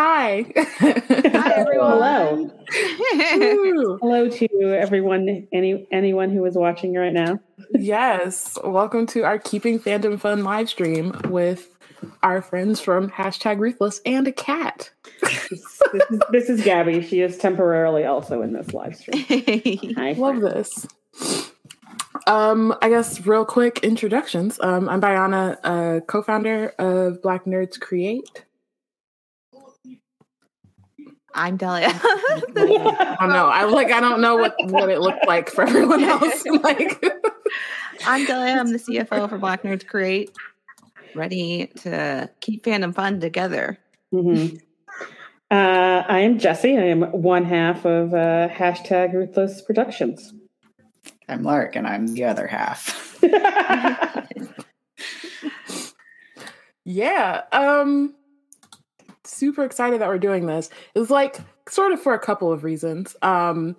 My goodness. Hi. Hi everyone. Hello. Hello to everyone any anyone who is watching right now. yes. Welcome to our Keeping Fandom Fun live stream with our friends from hashtag ruthless and a cat. this, is, this is Gabby. She is temporarily also in this live stream. Hi. Love this. Um, I guess real quick introductions. Um, I'm Bayana, a co-founder of Black Nerds Create. I'm Delia. I don't know. I like. I don't know what what it looked like for everyone else. like, I'm Delia. I'm the CFO for Black Nerds Create. Ready to keep fandom fun together. Mm-hmm. Uh, I am Jessie. I am one half of uh, hashtag Ruthless Productions. I'm Lark, and I'm the other half. yeah. Um super excited that we're doing this. It's like sort of for a couple of reasons. Um,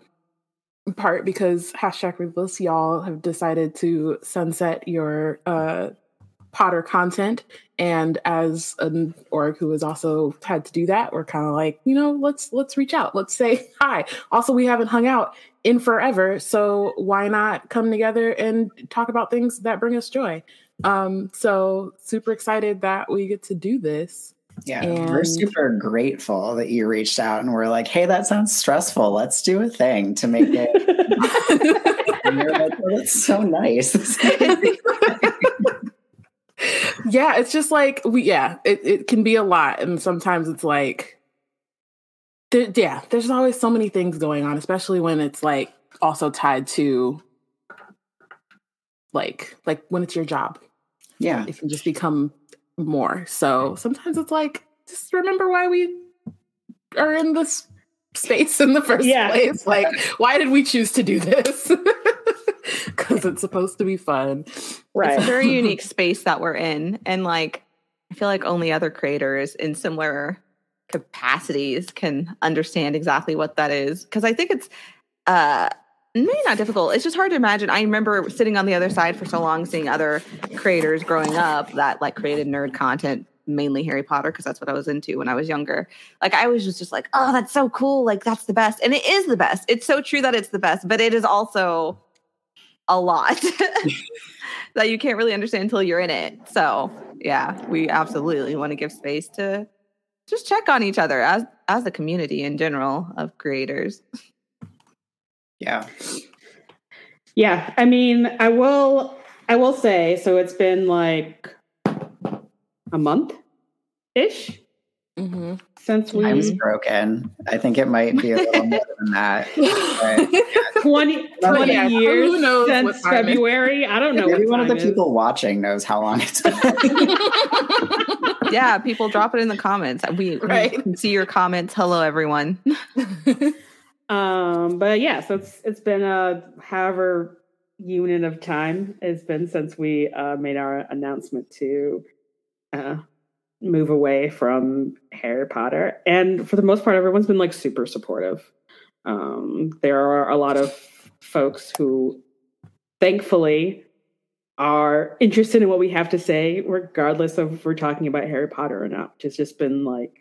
part because hashtag ruthless y'all have decided to sunset your uh, Potter content, and as an org who has also had to do that, we're kind of like, you know, let's let's reach out, let's say hi. Also, we haven't hung out in forever, so why not come together and talk about things that bring us joy? Um, so super excited that we get to do this. Yeah, and... we're super grateful that you reached out and we're like, hey, that sounds stressful. Let's do a thing to make it. and you're like, oh, that's so nice. yeah, it's just like we yeah, it, it can be a lot. And sometimes it's like there, yeah, there's always so many things going on, especially when it's like also tied to like like when it's your job. Yeah. It can just become more. So sometimes it's like, just remember why we are in this space in the first yeah. place. Like, why did we choose to do this? Because it's supposed to be fun. Right. It's a very unique space that we're in. And like, I feel like only other creators in similar capacities can understand exactly what that is. Because I think it's, uh, maybe not difficult. It's just hard to imagine. I remember sitting on the other side for so long, seeing other creators growing up that like created nerd content, mainly Harry Potter, because that's what I was into when I was younger. Like I was just, just like, oh, that's so cool. Like that's the best. And it is the best. It's so true that it's the best, but it is also a lot that you can't really understand until you're in it. So yeah, we absolutely want to give space to just check on each other as as a community in general of creators. Yeah. Yeah. I mean, I will I will say, so it's been like a month ish mm-hmm. since we. I was broken. I think it might be a little more than that. 20, 20 yeah, years since February. I don't know. Maybe one of the is. people watching knows how long it's been. yeah, people drop it in the comments. We, right. we can see your comments. Hello, everyone. Um, but yeah, so it's it's been a however unit of time it's been since we uh, made our announcement to uh, move away from Harry Potter, and for the most part, everyone's been like super supportive. Um, there are a lot of folks who, thankfully, are interested in what we have to say, regardless of if we're talking about Harry Potter or not. Has just been like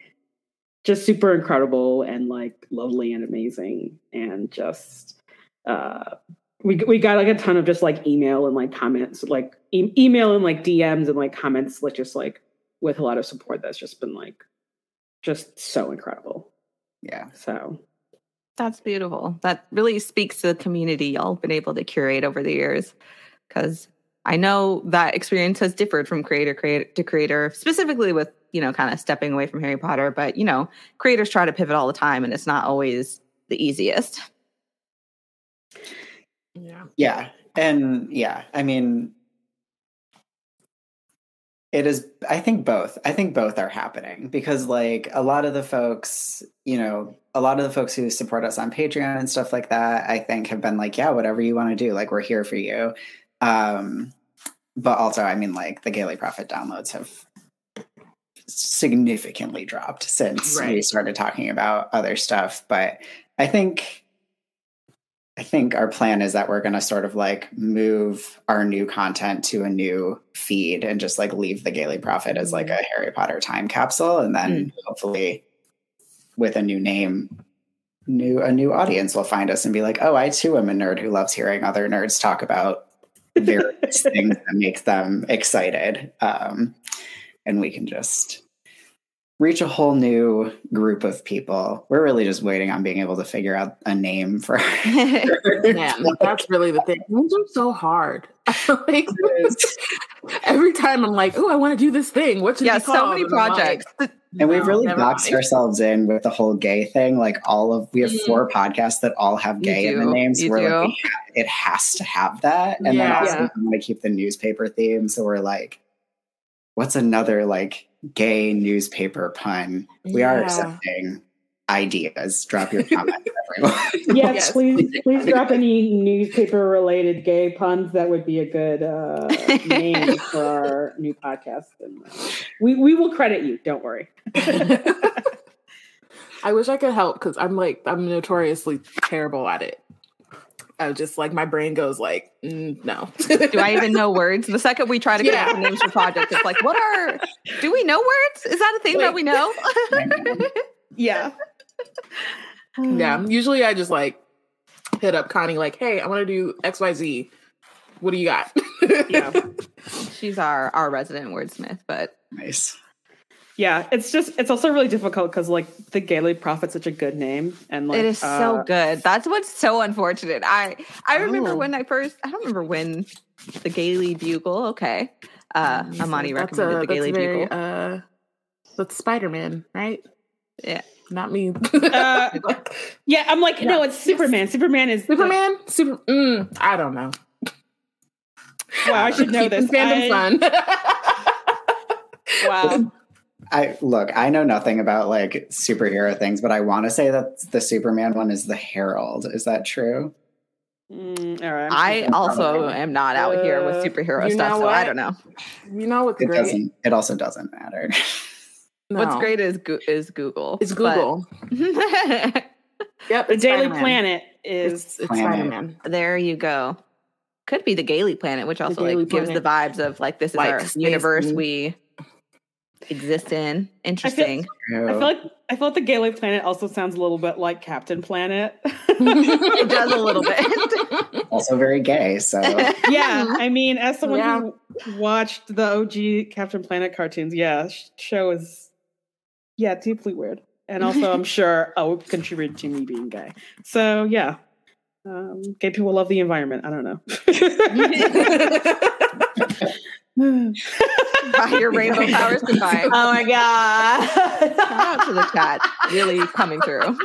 just super incredible and like lovely and amazing and just uh we we got like a ton of just like email and like comments like e- email and like DMs and like comments like just like with a lot of support that's just been like just so incredible. Yeah. So that's beautiful. That really speaks to the community y'all been able to curate over the years cuz I know that experience has differed from creator creator to creator specifically with you know, kind of stepping away from Harry Potter. But, you know, creators try to pivot all the time and it's not always the easiest. Yeah. Yeah. And yeah, I mean, it is, I think both. I think both are happening because, like, a lot of the folks, you know, a lot of the folks who support us on Patreon and stuff like that, I think have been like, yeah, whatever you want to do, like, we're here for you. Um, but also, I mean, like, the Gayly Prophet downloads have significantly dropped since right. we started talking about other stuff. But I think I think our plan is that we're going to sort of like move our new content to a new feed and just like leave the Gayly Prophet as like a Harry Potter time capsule, and then hopefully with a new name, new a new audience will find us and be like, oh, I too am a nerd who loves hearing other nerds talk about various things that make them excited, um, and we can just reach a whole new group of people. We're really just waiting on being able to figure out a name for. Yeah, that's really the thing. Names are so hard. like every time I'm like, oh, I want to do this thing. What should yeah, it be so many And like, projects. And we've really boxed mind. ourselves in with the whole gay thing. Like all of we have Mm. four podcasts that all have gay in the names. You We're like, do. we ha- it has to have that. And then Yeah. also Yeah. we want to keep the newspaper theme. So we're like, what's another like gay newspaper pun? We are accepting ideas. Drop your comments, everyone. Yes, Yes. please, please drop any newspaper related gay puns. That would be a good uh, name for our new podcast. And uh, we we will credit you. Don't worry. I wish I could help because I'm like I'm notoriously terrible at it. I was just like my brain goes like mm, no. Do I even know words? The second we try to come Yeah. up with names for projects, it's like, what are? Do we know words? Is that a thing that we know? Yeah. yeah. Usually I just like hit up Connie like, hey, I want to do X Y Z. What do you got? Yeah. She's our our resident wordsmith, but nice. Yeah. It's just it's also really difficult because like the Gayly Prophet's such a good name and like it is so uh, good. That's what's so unfortunate. I I remember Oh. when I first. I don't remember when the Gaily Bugle. Okay, uh, Amani That's recommended a- the that's Gaily very, Bugle. Uh, that's Spider Man, right? Yeah. Not me. Uh, Yeah, I'm like, no, Yeah. it's Superman. Superman is the- Superman? Super. Mm, I don't know. wow, I should know Keeping this. Fandom I- fun. wow. I look, I know nothing about like superhero things, but I want to say that the Superman one is the Herald. Is that true? Mm, all right. I'm I thinking- also am not out here with Uh, superhero stuff, so I don't know. you know what's It great? doesn't. It also doesn't matter. What's great is Goo- is Google. It's but- Google. Yep. the Daily Spider-Man. Planet is It's, it's Planet. Spider Man. there you go. Could be the Gaily Planet, which also Gaily like gives the vibes of like this is Like our universe and- we exist in. Interesting. I feel like I feel like the Gaily Planet also sounds a little bit like Captain Planet. it does a little bit. also very gay. So yeah, I mean, as someone Yeah. who watched the OG Captain Planet cartoons, yeah, sh- show is yeah deeply weird, and also I'm sure oh contributed to me being gay. So yeah, um, gay people love the environment. I don't know. By your rainbow powers goodbye. Oh my god! Shout out to the chat, really coming through.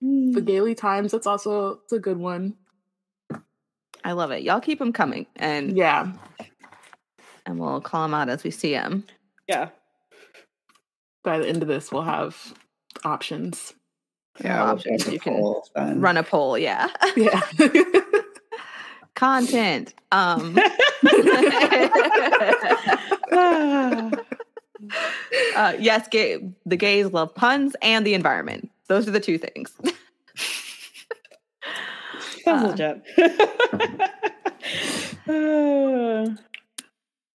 the Gaily Times. That's also it's a good one. I love it. Y'all keep them coming, and Yeah. and we'll call them out as we see them. yeah, By the end of this, we'll have options. yeah, we'll options. You can. Run a poll, yeah. Yeah. Content. Um. Uh, yes, gay, the gays love puns and the environment. Those are the two things. sounds Uh. Uh,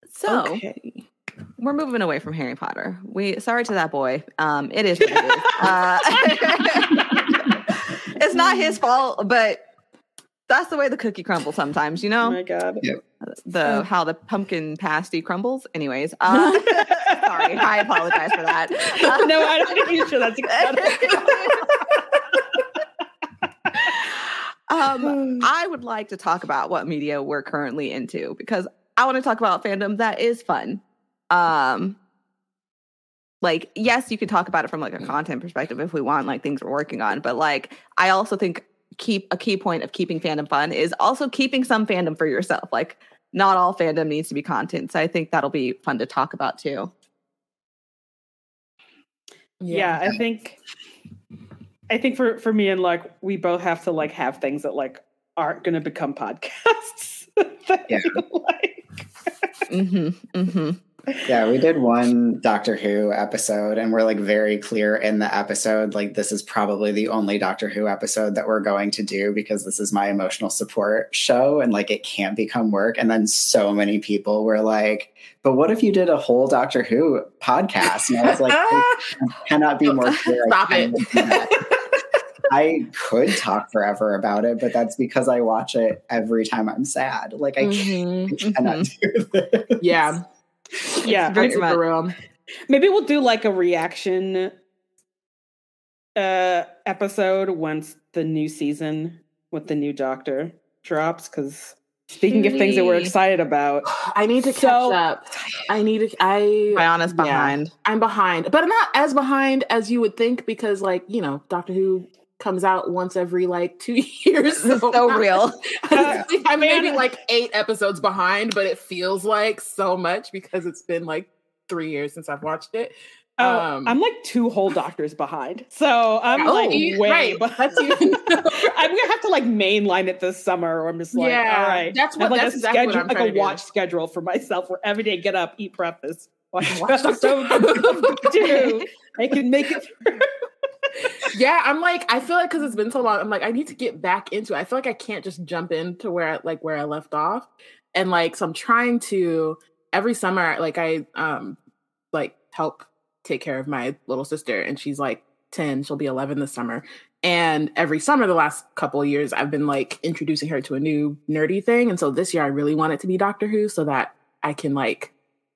So okay. we're moving away from Harry Potter. We sorry to that boy. Um, it is it is. Uh, it's not his fault, but that's the way the cookie crumbles sometimes. You oh know my god! the Oh. how the pumpkin pasty crumbles. Anyways, uh, sorry, I apologize for that. Uh, no, I don't think you should. That's um, I would like to talk about what media we're currently into because I want to talk about fandom that is fun. Um, like, yes, you can talk about it from like a content perspective if we want, like things we're working on. But like, I also think keep a key point of keeping fandom fun is also keeping some fandom for yourself. Like, not all fandom needs to be content. So I think that'll be fun to talk about too. yeah. I think I think for for me and like we both have to like have things that like aren't going to become podcasts. Yeah. like. Mm-hmm. Mm-hmm. Yeah, we did one Doctor Who episode, and we're like very clear in the episode, like this is probably the only Doctor Who episode that we're going to do because this is my emotional support show, and like it can't become work. And then so many people were like, "But what if you did a whole Doctor Who podcast?" And I was like, "I cannot be more clear." Stop it. I could talk forever about it, but that's because I watch it every time I'm sad. Like I, Mhm, can't, I cannot mhm. do this. Yeah, yeah, very super much- real. maybe we'll do like a reaction uh episode once the new season with the new doctor drops because speaking of things that we're excited about I need to catch up. I need to. I Bayana's yeah. behind. I'm behind, but I'm not as behind as you would think because, like, you know, Doctor Who comes out once every like two years. This is so real. Honestly, I'm maybe like eight episodes behind, but it feels like so much because it's been like three years since I've watched it. oh, Um, i'm like two whole doctors behind so i'm Oh, like you- way right. behind. That's even- i'm gonna have to like mainline it this summer or i'm just like Yeah, all right that's I have, what- like that's a exactly what schedule I'm like trying a to do. watch schedule for myself where every day get up eat breakfast watch Watch episode two i can make it through yeah, I'm like, I feel like because it's been so long, I'm like, I need to get back into it. I feel like I can't just jump into where I, like where I left off, and like, so I'm trying to every summer, like I um like help take care of my little sister, and she's like ten, she'll be eleven this summer, and every summer the last couple of years, I've been like introducing her to a new nerdy thing, and so this year I really want it to be Doctor Who, so that I can like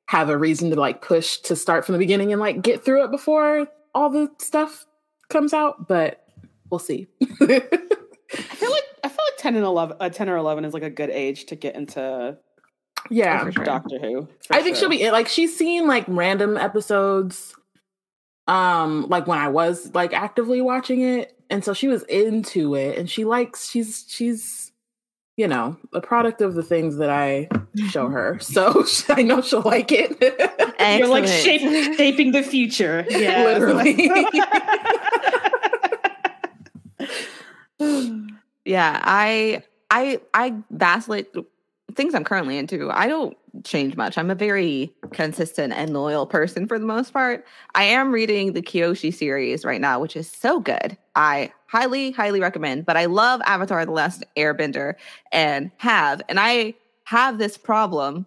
have a reason to like push to start from the beginning and like get through it before all the stuff comes out, but we'll see. I feel like I feel like ten and eleven, uh, ten or eleven is like a good age to get into yeah. for sure. Doctor Who. for I think sure. she'll be like she's seen like random episodes um like when I was like actively watching it and so she was into it and she likes she's she's you know a product of the things that I show her so I know she'll like it You're like Excellent. shape, shaping the future. Yeah, literally yeah, I I I vacillate things I'm currently into. I don't change much. I'm a very consistent and loyal person for the most part. I am reading the Kyoshi series right now, which is so good. I highly, highly recommend. But I love Avatar The Last Airbender and have, and I have this problem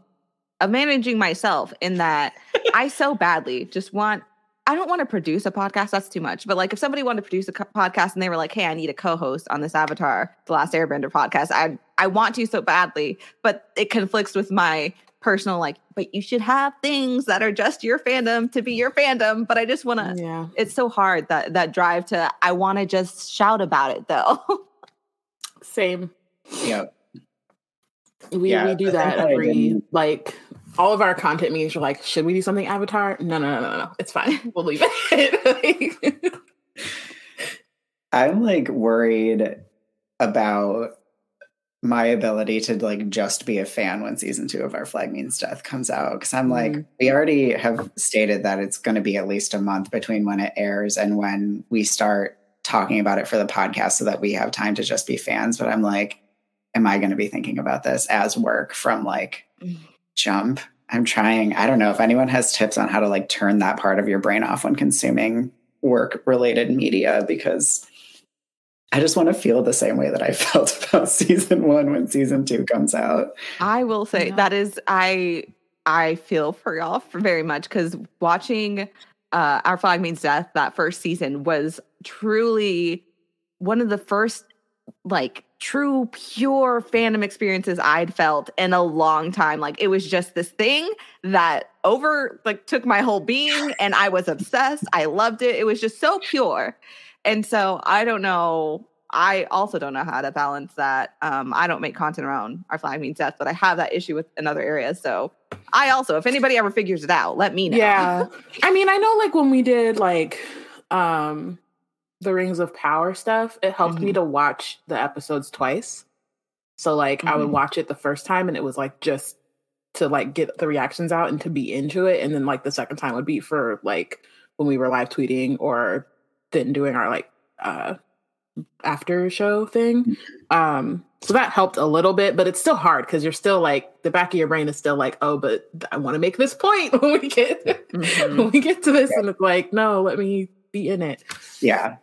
of managing myself in that I so badly just want I don't want to produce a podcast. That's too much. But like, if somebody wanted to produce a co- podcast and they were like, "Hey, I need a co-host on this Avatar: The Last Airbender podcast," I I want to so badly, but it conflicts with my personal like. But you should have things that are just your fandom to be your fandom. But I just want to. yeah It's so hard that that drive to. I want to just shout about it though. same Yep. we Yeah, we do that thing that I every like all of our content meetings are like should we do something avatar no no no no no it's fine we'll leave it I'm like worried about my ability to like just be a fan when season two of Our Flag Means Death comes out. Cause I'm like, Mhm. we already have stated that it's going to be at least a month between when it airs and when we start talking about it for the podcast so that we have time to just be fans. But I'm like, am I going to be thinking about this as work from like jump? I'm trying. I don't know if anyone has tips on how to like turn that part of your brain off when consuming work related media because I just want to feel the same way that I felt about season one when season two comes out. I will say Yeah. that is I I feel for y'all for very much because watching uh Our Flag Means Death that first season was truly one of the first like true pure fandom experiences I'd felt in a long time. Like it was just this thing that over like took my whole being and I was obsessed. I loved it. It was just so pure. And so I don't know. I also don't know how to balance that. Um, I don't make content around our flag means death, but I have that issue with another area. So I also, if anybody ever figures it out, let me know. yeah i mean i know like when we did like um the rings of power stuff it helped me Mhm. to watch the episodes twice so like i would Mhm. watch it the first time and it was like just to like get the reactions out and to be into it and then like the second time would be for like when we were live tweeting or then doing our like uh after show thing um So that helped a little bit, but it's still hard because you're still like the back of your brain is still like, oh, but I want to make this point when we get mm-hmm. when we get to this, yeah. and it's like, no, let me be in it. Yeah.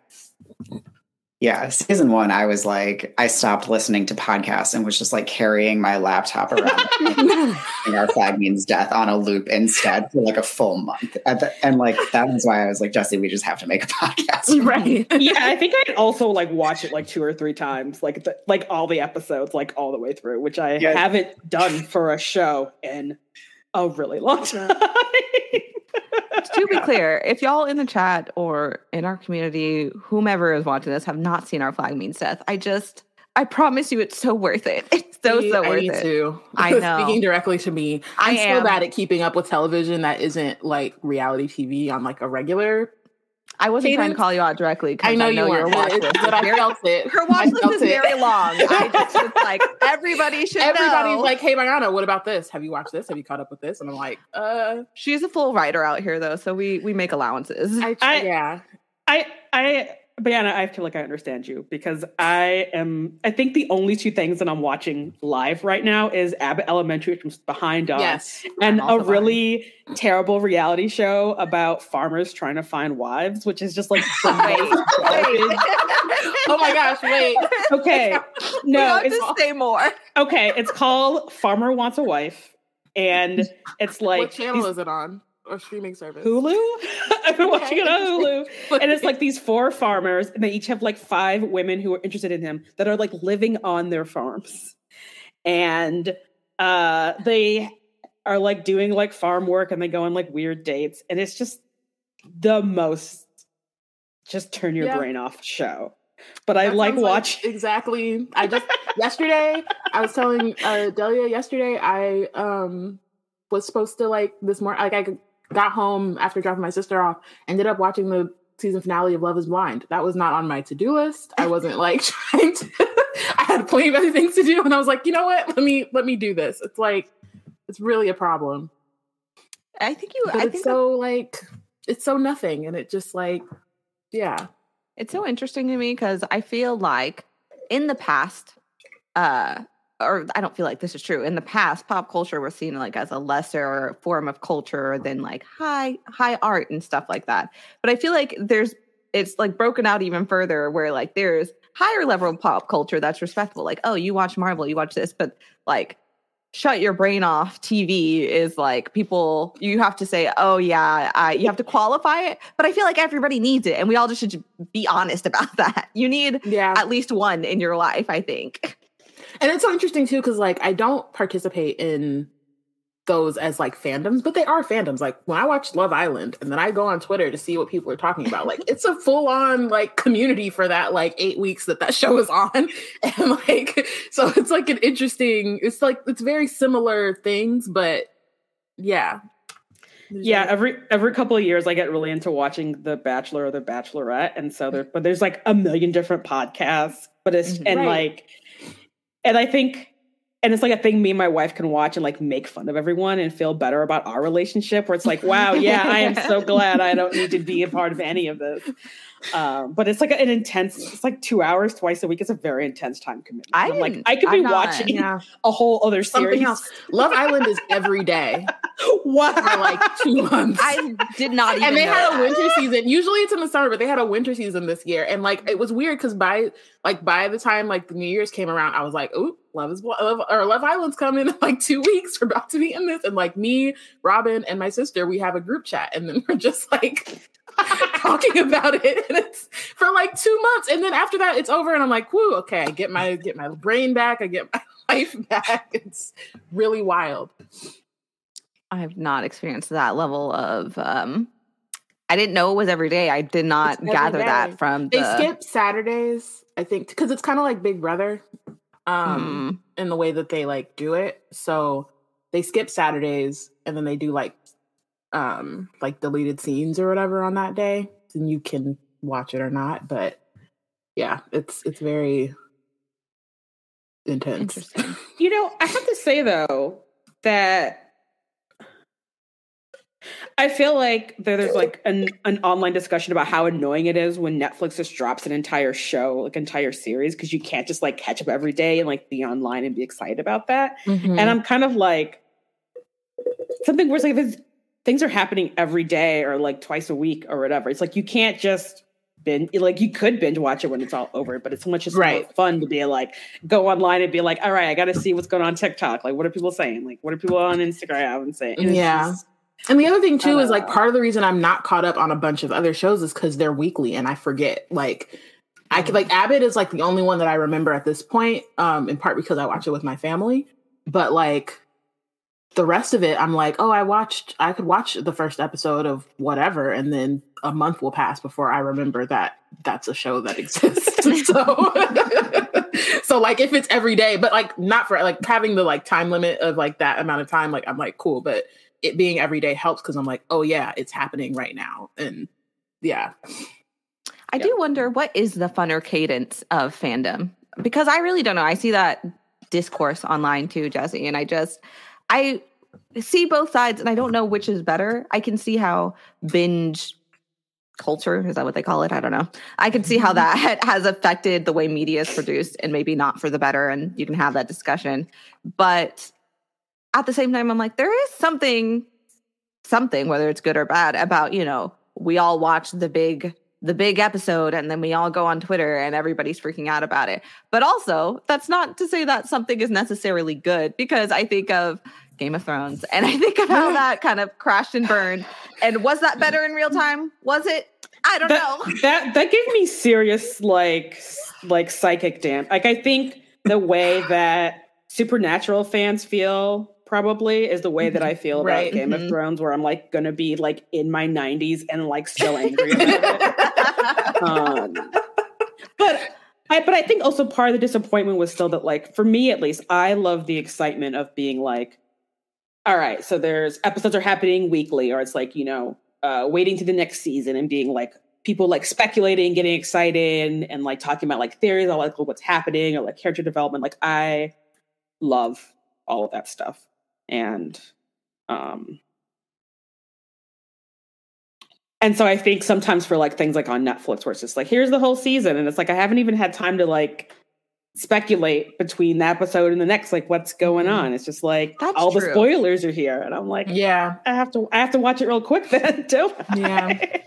Yeah, season one, I was like, I stopped listening to podcasts and was just like carrying my laptop around and our flag means death on a loop instead for like a full month. The, and like that was why I was like, Jessie, we just have to make a podcast. Right. yeah, I think I'd also like watch it like two or three times, like the, like all the episodes, like all the way through, which I yeah. haven't done for a show in a really long time to be clear, if y'all in the chat or in our community, whomever is watching this, have not seen our flag means death, I just I promise you, it's so worth it. It's so so I worth need it. To. I know. Speaking directly to me, I'm I am. so bad at keeping up with television that isn't like reality TV on like a regular I wasn't Cadence? trying to call you out directly. I know, I know you were, watch list, but I felt it. Her watch list is it. very long. I just was like, everybody should. Everybody's know. like, "Hey, Bayana, what about this? Have you watched this? Have you caught up with this?" And I'm like, "Uh." She's a full writer out here, though, so we we make allowances. I, I yeah. I I Bayana, I feel like I understand you because I am. I think the only two things that I'm watching live right now is Abbott Elementary, which is behind us, yes, and a really terrible reality show about farmers trying to find wives, which is just like wait, wait. oh my gosh, wait. Okay, no, it's to say more. Okay, it's called Farmer Wants a Wife, and it's like what channel is it on? Or streaming service. Hulu? I've been watching it on Hulu. and it's like these four farmers, and they each have like five women who are interested in him that are like living on their farms. And uh they are like doing like farm work and they go on like weird dates. And it's just the most just turn your yeah. brain off show. But that I like watch like exactly. I just yesterday I was telling uh Delia yesterday I um was supposed to like this morning like I got home after dropping my sister off, ended up watching the season finale of Love is Blind. That was not on my to-do list. I wasn't like trying to I had plenty of other things to do and I was like, you know what? Let me let me do this. It's like it's really a problem. I think you but I it's think so that, like it's so nothing and it just like yeah. It's so interesting to me because I feel like in the past, uh or I don't feel like this is true. In the past, pop culture was seen like as a lesser form of culture than like high high art and stuff like that. But I feel like there's it's like broken out even further where like there's higher level pop culture that's respectable. Like, oh, you watch Marvel, you watch this, but like shut your brain off TV is like people you have to say, oh yeah, I, you have to qualify it. But I feel like everybody needs it, and we all just should be honest about that. You need yeah. at least one in your life, I think. And it's so interesting too, because like I don't participate in those as like fandoms, but they are fandoms. Like when I watch Love Island and then I go on Twitter to see what people are talking about, like it's a full on like community for that like eight weeks that that show is on. And like, so it's like an interesting, it's like, it's very similar things, but yeah. Yeah, every every couple of years I get really into watching The Bachelor or The Bachelorette, and so there, but there's like a million different podcasts, but it's mm-hmm. and right. like and I think and it's like a thing me and my wife can watch and like make fun of everyone and feel better about our relationship where it's like wow yeah i am so glad i don't need to be a part of any of this um, but it's like an intense it's like two hours twice a week it's a very intense time commitment I am like i could be not, watching yeah. a whole other series else. love island is every day what? for like two months i did not even. and they had that. a winter season usually it's in the summer but they had a winter season this year and like it was weird because by like by the time like the new year's came around i was like oh love is love or love island's coming in like two weeks we're about to be in this and like me Robyn and my sister we have a group chat and then we're just like talking about it and it's for like two months and then after that it's over and i'm like whoo okay i get my get my brain back i get my life back it's really wild i have not experienced that level of um i didn't know it was every day i did not gather day. that from they the... skip saturdays i think because it's kind of like big brother um mm. in the way that they like do it so they skip saturdays and then they do like um like deleted scenes or whatever on that day then you can watch it or not but yeah it's it's very intense you know i have to say though that I feel like there's like an, an online discussion about how annoying it is when Netflix just drops an entire show, like entire series, because you can't just like catch up every day and like be online and be excited about that. Mhm. And I'm kind of like something where it's like if it's, things are happening every day or like twice a week or whatever. It's like you can't just binge like you could binge watch it when it's all over, but it's so much just Right. fun to be like go online and be like, all right, I gotta see what's going on TikTok. Like what are people saying? Like what are people on Instagram and saying? And Yeah. just- And the other thing too is like part of the reason I'm not caught up on a bunch of other shows is because they're weekly and I forget. Like I could like Abbott is like the only one that I remember at this point, um, in part because I watch it with my family. But like the rest of it, I'm like, oh, I watched I could watch the first episode of whatever, and then a month will pass before I remember that that's a show that exists. so so like if it's every day, but like not for like having the like time limit of like that amount of time, like I'm like, cool, but it being every day helps because I'm like, oh yeah, it's happening right now. And yeah. I do wonder what is the funner cadence of fandom because I really don't know. I see that discourse online too, Jessie, and I just I see both sides and I don't know which is better. I can see how binge culture is that what they call it? I don't know. I can see how mm-hmm. that has affected the way media is produced and maybe not for the better and you can have that discussion. But at the same time I'm like there is something something whether it's good or bad about, you know, we all watch the big the big episode and then we all go on Twitter and everybody's freaking out about it. But also, that's not to say that something is necessarily good because I think of Game of Thrones and I think of how that kind of crashed and burned. And was that better in real time? Was it? I don't know. that, that that gave me serious like like psychic damp. Like I think the way that supernatural fans feel probably is the way that I feel about Right. Game Mhm. of Thrones, where I'm like gonna be like in my 90s and like still angry about it. Um, but I but I think also part of the disappointment was still that like for me at least, I love the excitement of being like, all right, so there's episodes are happening weekly, or it's like, you know, uh waiting to the next season and being like people like speculating, getting excited and, like talking about like theories on like what's happening or like character development. Like I love all of that stuff. And um and so I think sometimes for like things like on Netflix where it's just like, here's the whole season. And it's like I haven't even had time to like speculate between the episode and the next, like what's going on. It's just like That's all the spoilers are here. And I'm like, Yeah. I have to I have to watch it real quick then, don't Yeah.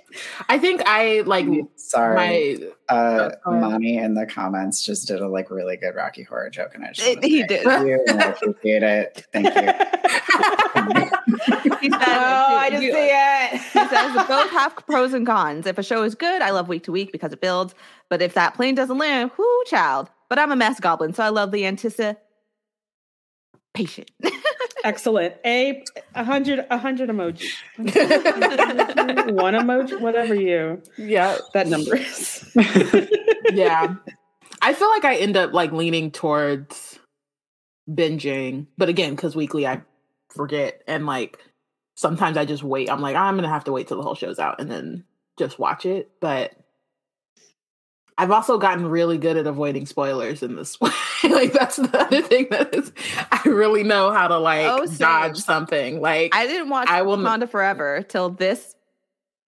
I think I like Sorry, my uh, go ahead. Mommy in the comments just did a like really good Rocky Horror joke, and I just It- he did. Thank you, and I appreciate it. Thank you. He said, Oh, I just you- see it. He says both have pros and cons. If a show is good, I love week to week because it builds. But if that plane doesn't land, whoo, child. But I'm a mess goblin, so I love the anticipation. Excellent. A a hundred a hundred emoji. One emoji, whatever you yeah. that number is. yeah. I feel like I end up like leaning towards binging, but again, because weekly I forget and like sometimes I just wait. I'm like, I'm gonna have to wait till the whole show's out and then just watch it. But I've also gotten really good at avoiding spoilers in this way. like that's the other thing that is I really know how to like Oh, dodge something. Like I didn't watch I will n- Wakanda Forever till this,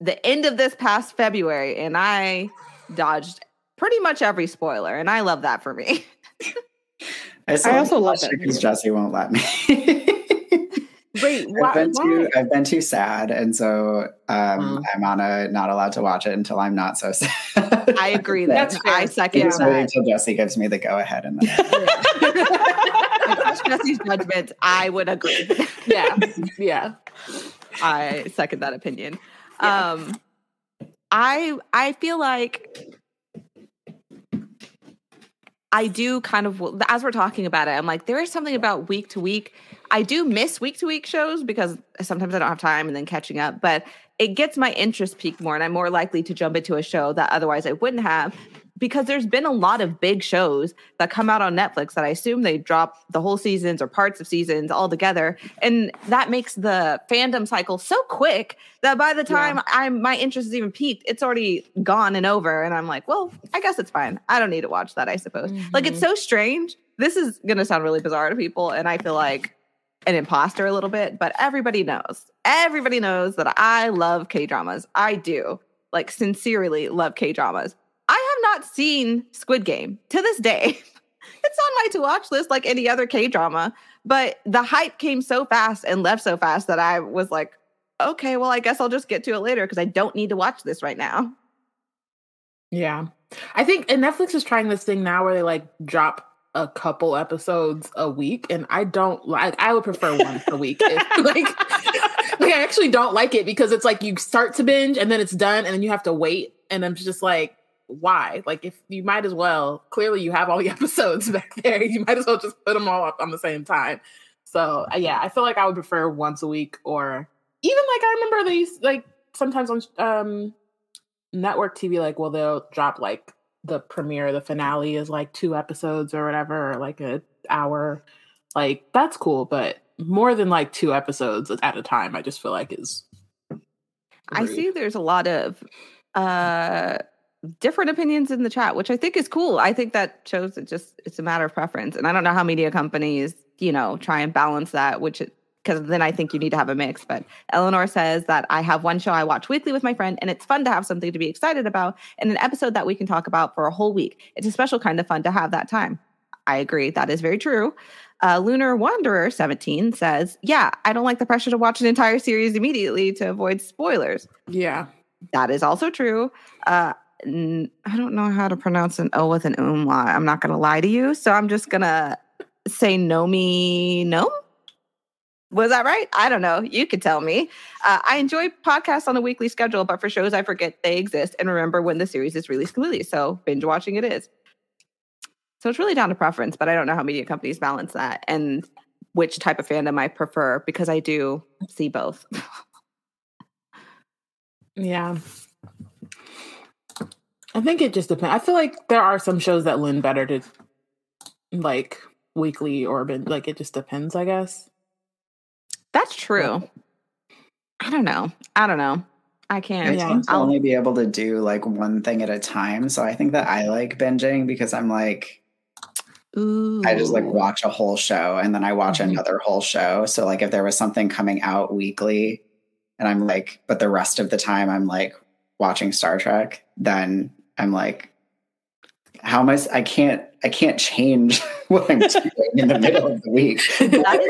the end of this past February, and I dodged pretty much every spoiler, and I love that for me. I, I also love it that. because Jessie won't let me. wait, I've been why? too I've been too sad, and so um, Mm. I'm on a not allowed to watch it until I'm not so sad. I agree That's that fair. I second that. until Jessie gives me the go ahead, and then Jessie's judgment. I would agree. yeah. Yeah. I second that opinion. Yeah. Um, I I feel like I do kind of as we're talking about it. I'm like there is something about week to week. I do miss week to week shows because sometimes I don't have time and then catching up. But it gets my interest peaked more, and I'm more likely to jump into a show that otherwise I wouldn't have. Because there's been a lot of big shows that come out on Netflix that I assume they drop the whole seasons or parts of seasons all together, and that makes the fandom cycle so quick that by the time I'm my interest is even peaked, it's already gone and over, and I'm like, well, I guess it's fine. I don't need to watch that, I suppose. Like it's mm-hmm. so strange. This is gonna sound really bizarre to people, and I feel like an imposter a little bit, but everybody knows. Everybody knows that I love K dramas. I do. Like, sincerely love K dramas. I have not seen Squid Game to this day. it's on my to watch list like any other K drama, but the hype came so fast and left so fast that I was like, okay, well, I guess I'll just get to it later because I don't need to watch this right now. Yeah. I think and Netflix is trying this thing now where they like drop a couple episodes a week and I don't like I would prefer one a week. If, like like I actually don't like it because it's like you start to binge and then it's done and then you have to wait and I'm just like why? Like if you might as well clearly you have all the episodes back there. You might as well just put them all up on the same time. So uh, yeah, I feel like I would prefer once a week or even like I remember these like sometimes on um network TV like well they'll drop like the premiere, the finale is like two episodes or whatever, or like an hour. Like that's cool, but more than like two episodes at a time, I just feel like is. I see there's a lot of uh different opinions in the chat, which I think is cool. I think that shows it just it's a matter of preference. And I don't know how media companies, you know, try and balance that, which it, because then I think you need to have a mix. But Eleanor says that I have one show I watch weekly with my friend, and it's fun to have something to be excited about and an episode that we can talk about for a whole week. It's a special kind of fun to have that time. I agree. That is very true. Uh, Lunar Wanderer 17 says, Yeah, I don't like the pressure to watch an entire series immediately to avoid spoilers. Yeah. That is also true. Uh, n- I don't know how to pronounce an O with an umlaut. I'm not going to lie to you. So I'm just going to say Nomi No. Was that right? I don't know. You could tell me. Uh, I enjoy podcasts on a weekly schedule, but for shows, I forget they exist and remember when the series is released completely. So binge watching it is. So it's really down to preference, but I don't know how media companies balance that and which type of fandom I prefer because I do see both. yeah. I think it just depends. I feel like there are some shows that lend better to like weekly or like it just depends, I guess. That's true. I don't know. I don't know. I can't. I tend to only be able to do like one thing at a time. So I think that I like binging because I'm like, Ooh. I just like watch a whole show and then I watch mm-hmm. another whole show. So like if there was something coming out weekly and I'm like, but the rest of the time I'm like watching Star Trek, then I'm like, how am I? I can't. I can't change what I'm doing in the middle of the week. That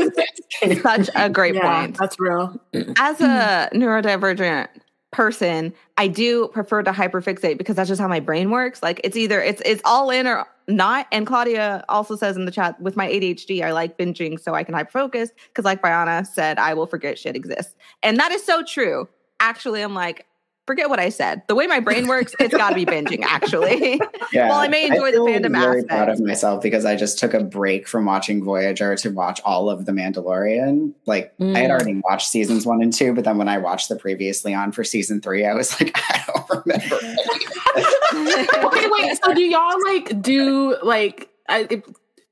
is such a great yeah, point. That's real. As a mm-hmm. neurodivergent person, I do prefer to hyperfixate because that's just how my brain works. Like it's either it's it's all in or not. And Claudia also says in the chat, with my ADHD, I like binging so I can hyperfocus because, like Bayana said, I will forget shit exists, and that is so true. Actually, I'm like forget what I said. The way my brain works, it's got to be binging. Actually, yeah. well, I may enjoy I the fandom very aspect. Proud of myself because I just took a break from watching Voyager to watch all of The Mandalorian. Like mm. I had mm. already watched seasons one and two, but then when I watched the previously on for season three, I was like, I don't remember. okay, wait. So do y'all like do like? I, if,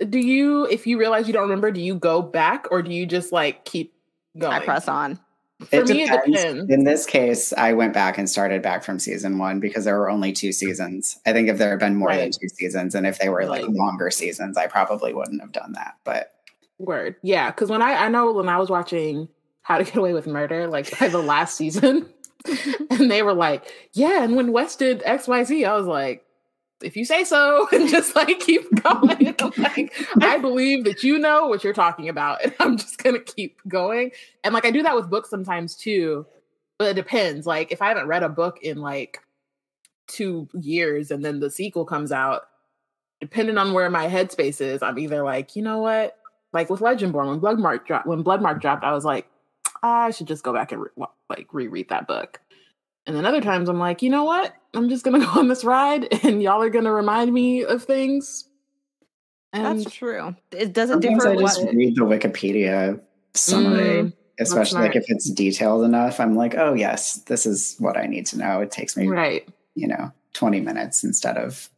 do you if you realize you don't remember do you go back or do you just like keep going i press on for it me, depends. it depends. In this case, I went back and started back from season one because there were only two seasons. I think if there had been more right. than two seasons, and if they were like longer seasons, I probably wouldn't have done that. But word, yeah, because when I I know when I was watching How to Get Away with Murder, like by the last season, and they were like, yeah, and when West did X Y Z, I was like, if you say so and just like keep going. Like i believe that you know what you're talking about and i'm just gonna keep going. And like i do that with books sometimes too but it depends. Like if i haven't read a book in like two years and then the sequel comes out depending on where my headspace is i'm either like you know what? Like with legendborn when Bloodmarked dropped when Bloodmarked dropped i was like i should just go back and re- like reread that book and then other times I'm like, you know what? I'm just gonna go on this ride and y'all are gonna remind me of things. And That's true. It doesn't differ. I just what... read the Wikipedia summary, mm, especially like if it's detailed enough. I'm like, oh yes, this is what I need to know. It takes me right, you know, 20 minutes instead of.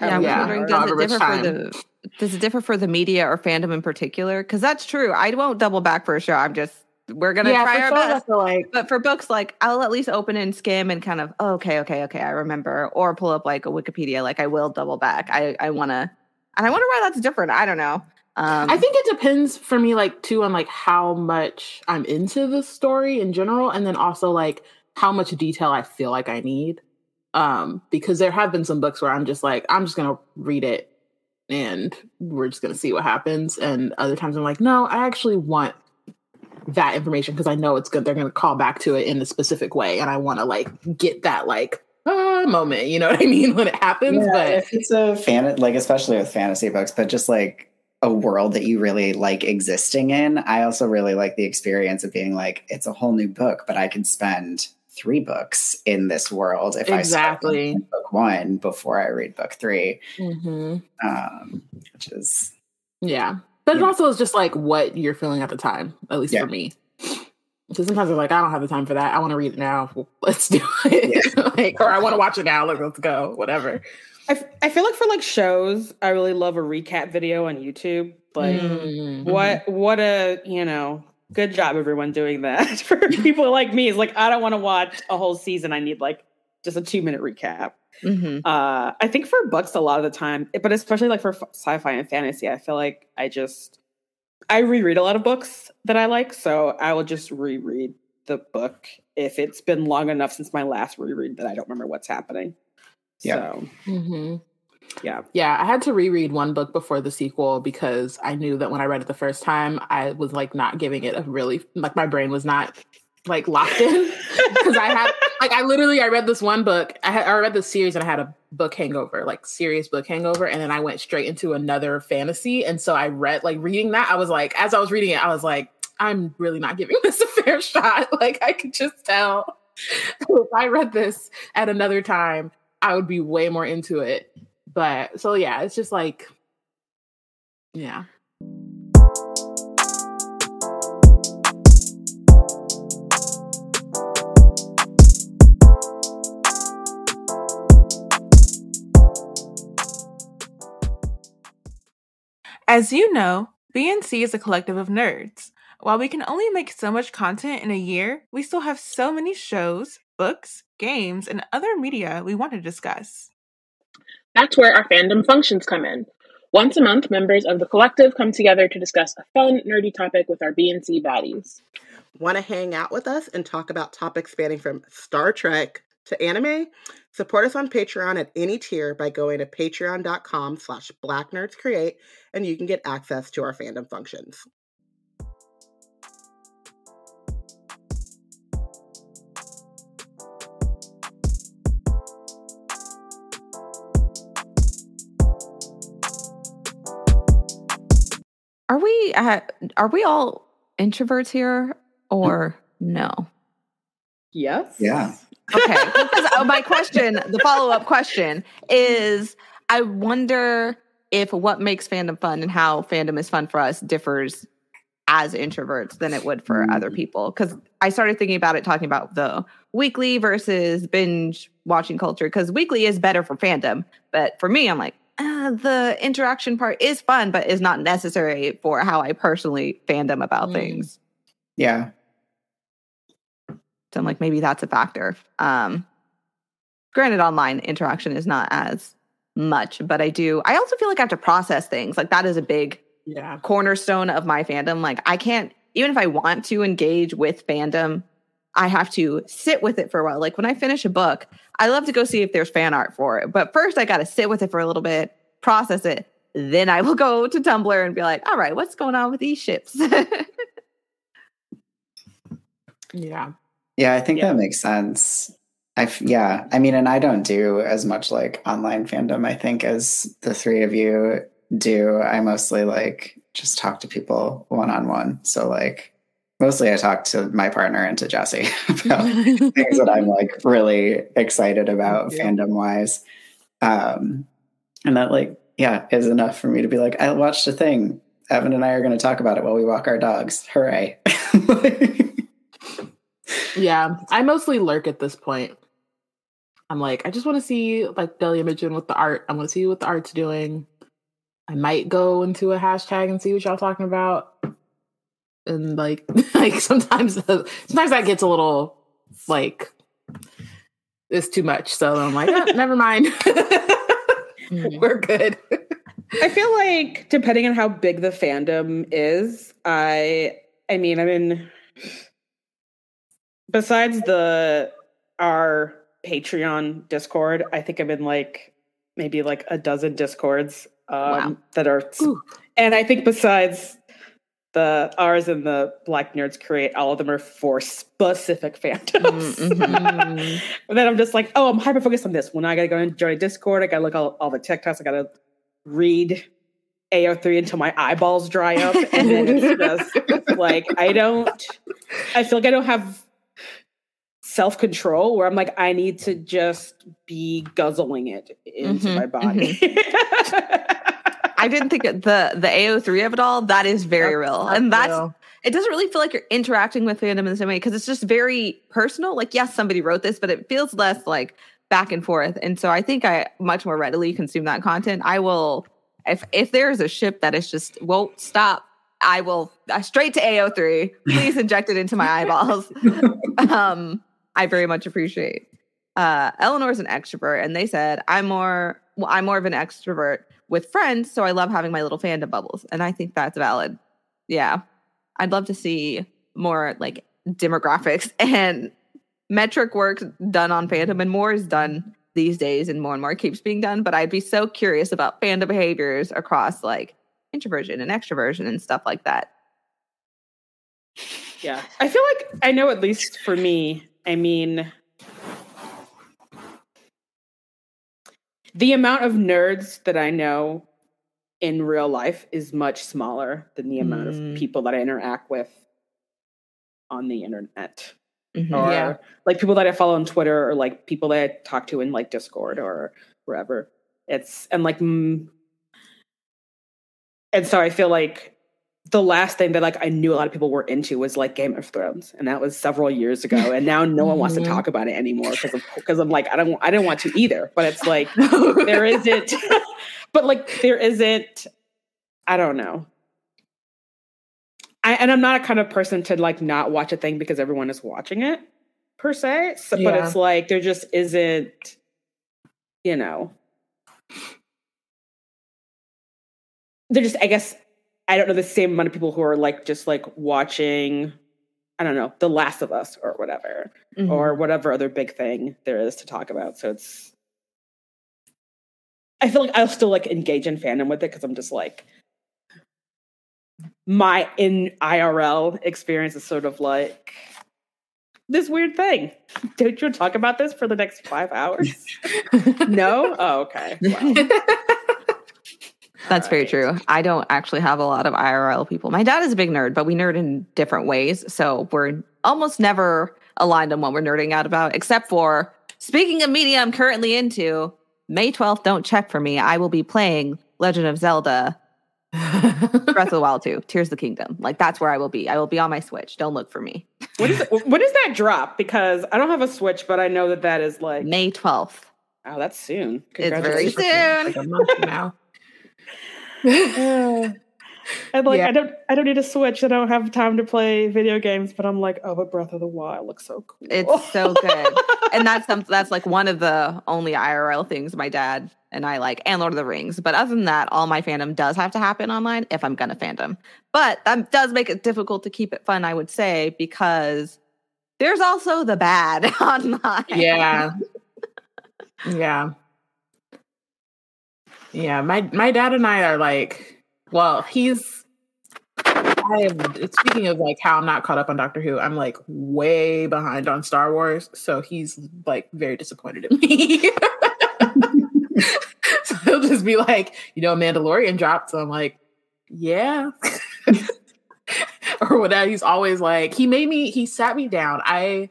Yeah, I'm yeah, wondering does it differ time. for the does it differ for the media or fandom in particular? Because that's true. I won't double back for a show. I'm just we're gonna yeah, try our best. Like, but for books, like I'll at least open and skim and kind of, oh, okay, okay, okay, I remember, or pull up like a Wikipedia. Like I will double back. I I want to, and I wonder why that's different. I don't know. Um, I think it depends for me, like too, on like how much I'm into the story in general, and then also like how much detail I feel like I need. Um, because there have been some books where I'm just like, I'm just gonna read it and we're just gonna see what happens. And other times I'm like, no, I actually want that information because I know it's good. They're gonna call back to it in a specific way, and I want to like get that like uh, moment. You know what I mean when it happens. Yeah, but if it's a fan, like especially with fantasy books, but just like a world that you really like existing in. I also really like the experience of being like, it's a whole new book, but I can spend three books in this world if Exactly. I start book one before I read book 3 Mhm. um, which is Yeah. But it also is just like what you're feeling at the time, at least Yeah. for me. Because sometimes I'm like, I don't have the time for that. I want to read it now. Well, let's do it. like, or I want to watch it now. Like, let's go. Whatever. I, f- I feel like for like shows, I really love a recap video on YouTube. Like, Mm. what what a you know good job everyone doing that for people like me. Is like I don't want to watch a whole season. I need like just a two minute recap. Mhm. Uh, I think for books a lot of the time, but especially like for f- sci-fi and fantasy, I feel like I just I reread a lot of books that I like, so I will just reread the book if it's been long enough since my last reread that I don't remember what's happening. Yeah. So Mhm. yeah, Yeah, I had to reread one book before the sequel because I knew that when I read it the first time, I was like not giving it a really like my brain was not like locked in. Because I had like I literally I read this one book I had I read this series and I had a book hangover like serious book hangover and then I went straight into another fantasy and so I read like reading that I was like as I was reading it I was like I'm really not giving this a fair shot. Like I could just tell. If I read this at another time I would be way more into it. But so yeah it's just like yeah As you know, BNC is a collective of nerds. While we can only make so much content in a year, we still have so many shows, books, games, and other media we want to discuss. That's where our fandom functions come in. Once a month, members of the collective come together to discuss a fun, nerdy topic with our BNC baddies. Want to hang out with us and talk about topics spanning from Star Trek to anime? Support us on Patreon at any tier by going to patreon.com slash blacknerdscreate and you can get access to our fandom functions. Are we uh, are we all introverts here or no? yes, yeah. Okay. Because uh, my question, the follow up question is I wonder if what makes fandom fun and how fandom is fun for us differs as introverts than it would for other people. Because I started thinking about it, talking about the weekly versus binge watching culture. Because weekly is better for fandom. But for me, I'm like, uh, the interaction part is fun, but is not necessary for how I personally fandom about Mm. things. Yeah. I'm like, maybe that's a factor. Um, granted, online interaction is not as much, but I do. I also feel like I have to process things. Like that is a big yeah cornerstone of my fandom. Like I can't, even if I want to engage with fandom, I have to sit with it for a while. Like when I finish a book, I love to go see if there's fan art for it. But first, I got to sit with it for a little bit, process it. Then I will go to Tumblr and be like, all right, what's going on with these ships? yeah Yeah, I think Yeah. that makes sense. I f- yeah, I mean, and I don't do as much like online fandom. I think as the three of you do. I mostly like just talk to people one on one. So like mostly I talk to my partner and to Jessie about things that I'm like really excited about Yeah. fandom wise. Um, and that like yeah is enough for me to be like I watched a thing. Evan and I are going to talk about it while we walk our dogs. Hooray! Yeah, I mostly lurk at this point. I'm like, I just want to see like Daily Imogen with the art. I want to see what the art's doing. I might go into a hashtag and see what y'all talking about. And like, like sometimes, sometimes that gets a little like it's too much. So I'm like, "Ah, never mind. Mhm. We're good. I feel like depending on how big the fandom is, I I mean, I mean besides the our Patreon Discord, I think I'm in like maybe like a dozen Discords um Wow. that are Ooh. and I think besides the ours and the Black Nerds create, all of them are for specific fandoms. Mm, mhm. And then I'm just like, oh, I'm hyper focused on this. When I gotta go and join Discord, I gotta look all, all the TikToks, I gotta read AO3 until my eyeballs dry up. And then it's just like I don't I feel like I don't have self control where I'm like, I need to just be guzzling it into Mhm, my body. I didn't think the the AO3 of it all. That is very real, and that's real. it. Doesn't really feel like you're interacting with fandom in the same way because it's just very personal. Like, yes, somebody wrote this, but it feels less like back and forth. And so I think I much more readily consume that content. I will if if there's a ship that is just won't stop. I will uh, straight to AO3. Please inject it into my eyeballs. um, I very much appreciate. Uh, Eleanor's an extrovert, and they said I'm more. Well, I'm more of an extrovert with friends, so I love having my little fandom bubbles, and I think that's valid. Yeah, I'd love to see more like demographics and metric work done on fandom, and more is done these days, and more and more keeps being done. But I'd be so curious about fandom behaviors across like introversion and extroversion and stuff like that. Yeah. I feel like I know at least for me, I mean the amount of nerds that I know in real life is much smaller than the amount Mm. of people that I interact with on the internet. Mhm. Or Yeah. like people that I follow on Twitter or like people that I talk to in like Discord or wherever. It's and like mm, and so I feel like the last thing that like I knew a lot of people were into was like Game of Thrones, and that was several years ago. And now no one wants to Mhm. talk about it anymore because of because I'm like I don't I didn't want to either. But it's like there isn't, but like there isn't. I don't know. I and I'm not a kind of person to like not watch a thing because everyone is watching it per se. So, but it's like there just isn't, you know. There just I guess I don't know the same amount of people who are like just like watching. I don't know, The Last of Us or whatever Mhm. or whatever other big thing there is to talk about. So it's I feel like I'll still like engage in fandom with it because I'm just like my in IRL experience is sort of like this weird thing. Don't you talk about this for the next five hours? no? Oh, okay. Wow. That's very true. I don't actually have a lot of IRL people. My dad is a big nerd, but we nerd in different ways. So we're almost never aligned on what we're nerding out about, except for speaking of media I'm currently into, May 12th, don't check for me. I will be playing Legend of Zelda Breath of the Wild 2, Tears of the Kingdom. Like that's where I will be. I will be on my Switch. Don't look for me. What is it, when that drop? Because I don't have a Switch, but I know that that is like May 12th. oh, that's soon. It's very Congratulations. soon. like a month. And like Yeah. I don't I don't need a Switch. I don't have time to play video games, but I'm like, oh, but Breath of the Wild looks so cool. It's so good. and that's some, that's like one of the only IRL things my dad and I like, and Lord of the Rings. But other than that, all my fandom does have to happen online if I'm gonna fandom. But that does make it difficult to keep it fun, I would say, because there's also the bad online. yeah yeah yeah my my dad and i are like well he's i am speaking of like how i'm not caught up on doctor who i'm like way behind on star wars so he's like very disappointed in me. So he'll just be like you know mandalorian dropped so i'm like yeah. Or whatever he's always like he made me he sat me down. I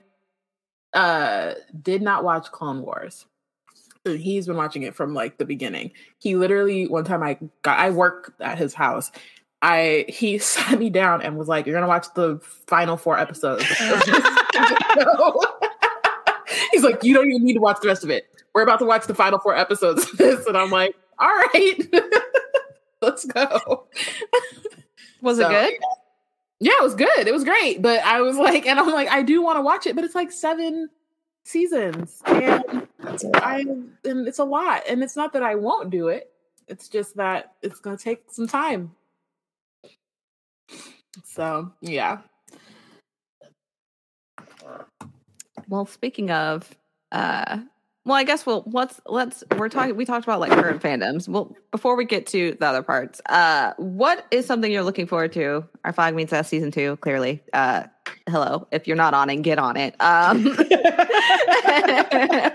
uh did not watch Clone Wars. And He's been watching it from like the beginning. He literally one time I got I work at his house. I he sat me down and was like, "You're gonna watch the final four episodes." He's like, "You don't even need to watch the rest of it. We're about to watch the final four episodes of this," and I'm like, "All right, let's go." Was So, it good? Yeah, it was good. It was great. But I was like, and I'm like, I do want to watch it, but it's like seven seasons. And I and it's a lot. And it's not that I won't do it. It's just that it's going to take some time. So, yeah. Well, speaking of, uh, well, I guess we'll let's let's we're talking. We talked about like current fandoms. Well, before we get to the other parts, uh, what is something you're looking forward to? Our flag means us season two. Clearly, uh, hello. If you're not on it, get on it. Um,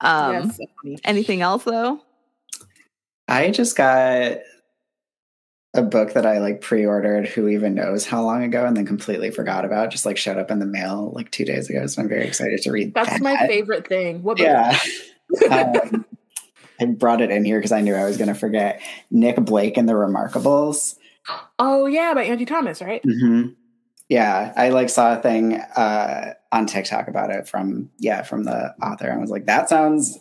um, yes, anything else though? I just got a book that I like pre-ordered who even knows how long ago and then completely forgot about. Just like showed up in the mail like two days ago. So I'm very excited to read That's that. my favorite thing. What book? Yeah. um, I brought it in here because I knew I was going to forget. Nic Blake and the Remarkables. Oh, yeah, by Angie Thomas, right? hmm Yeah, I like saw a thing uh, on TikTok about it from yeah from the author. and was like, that sounds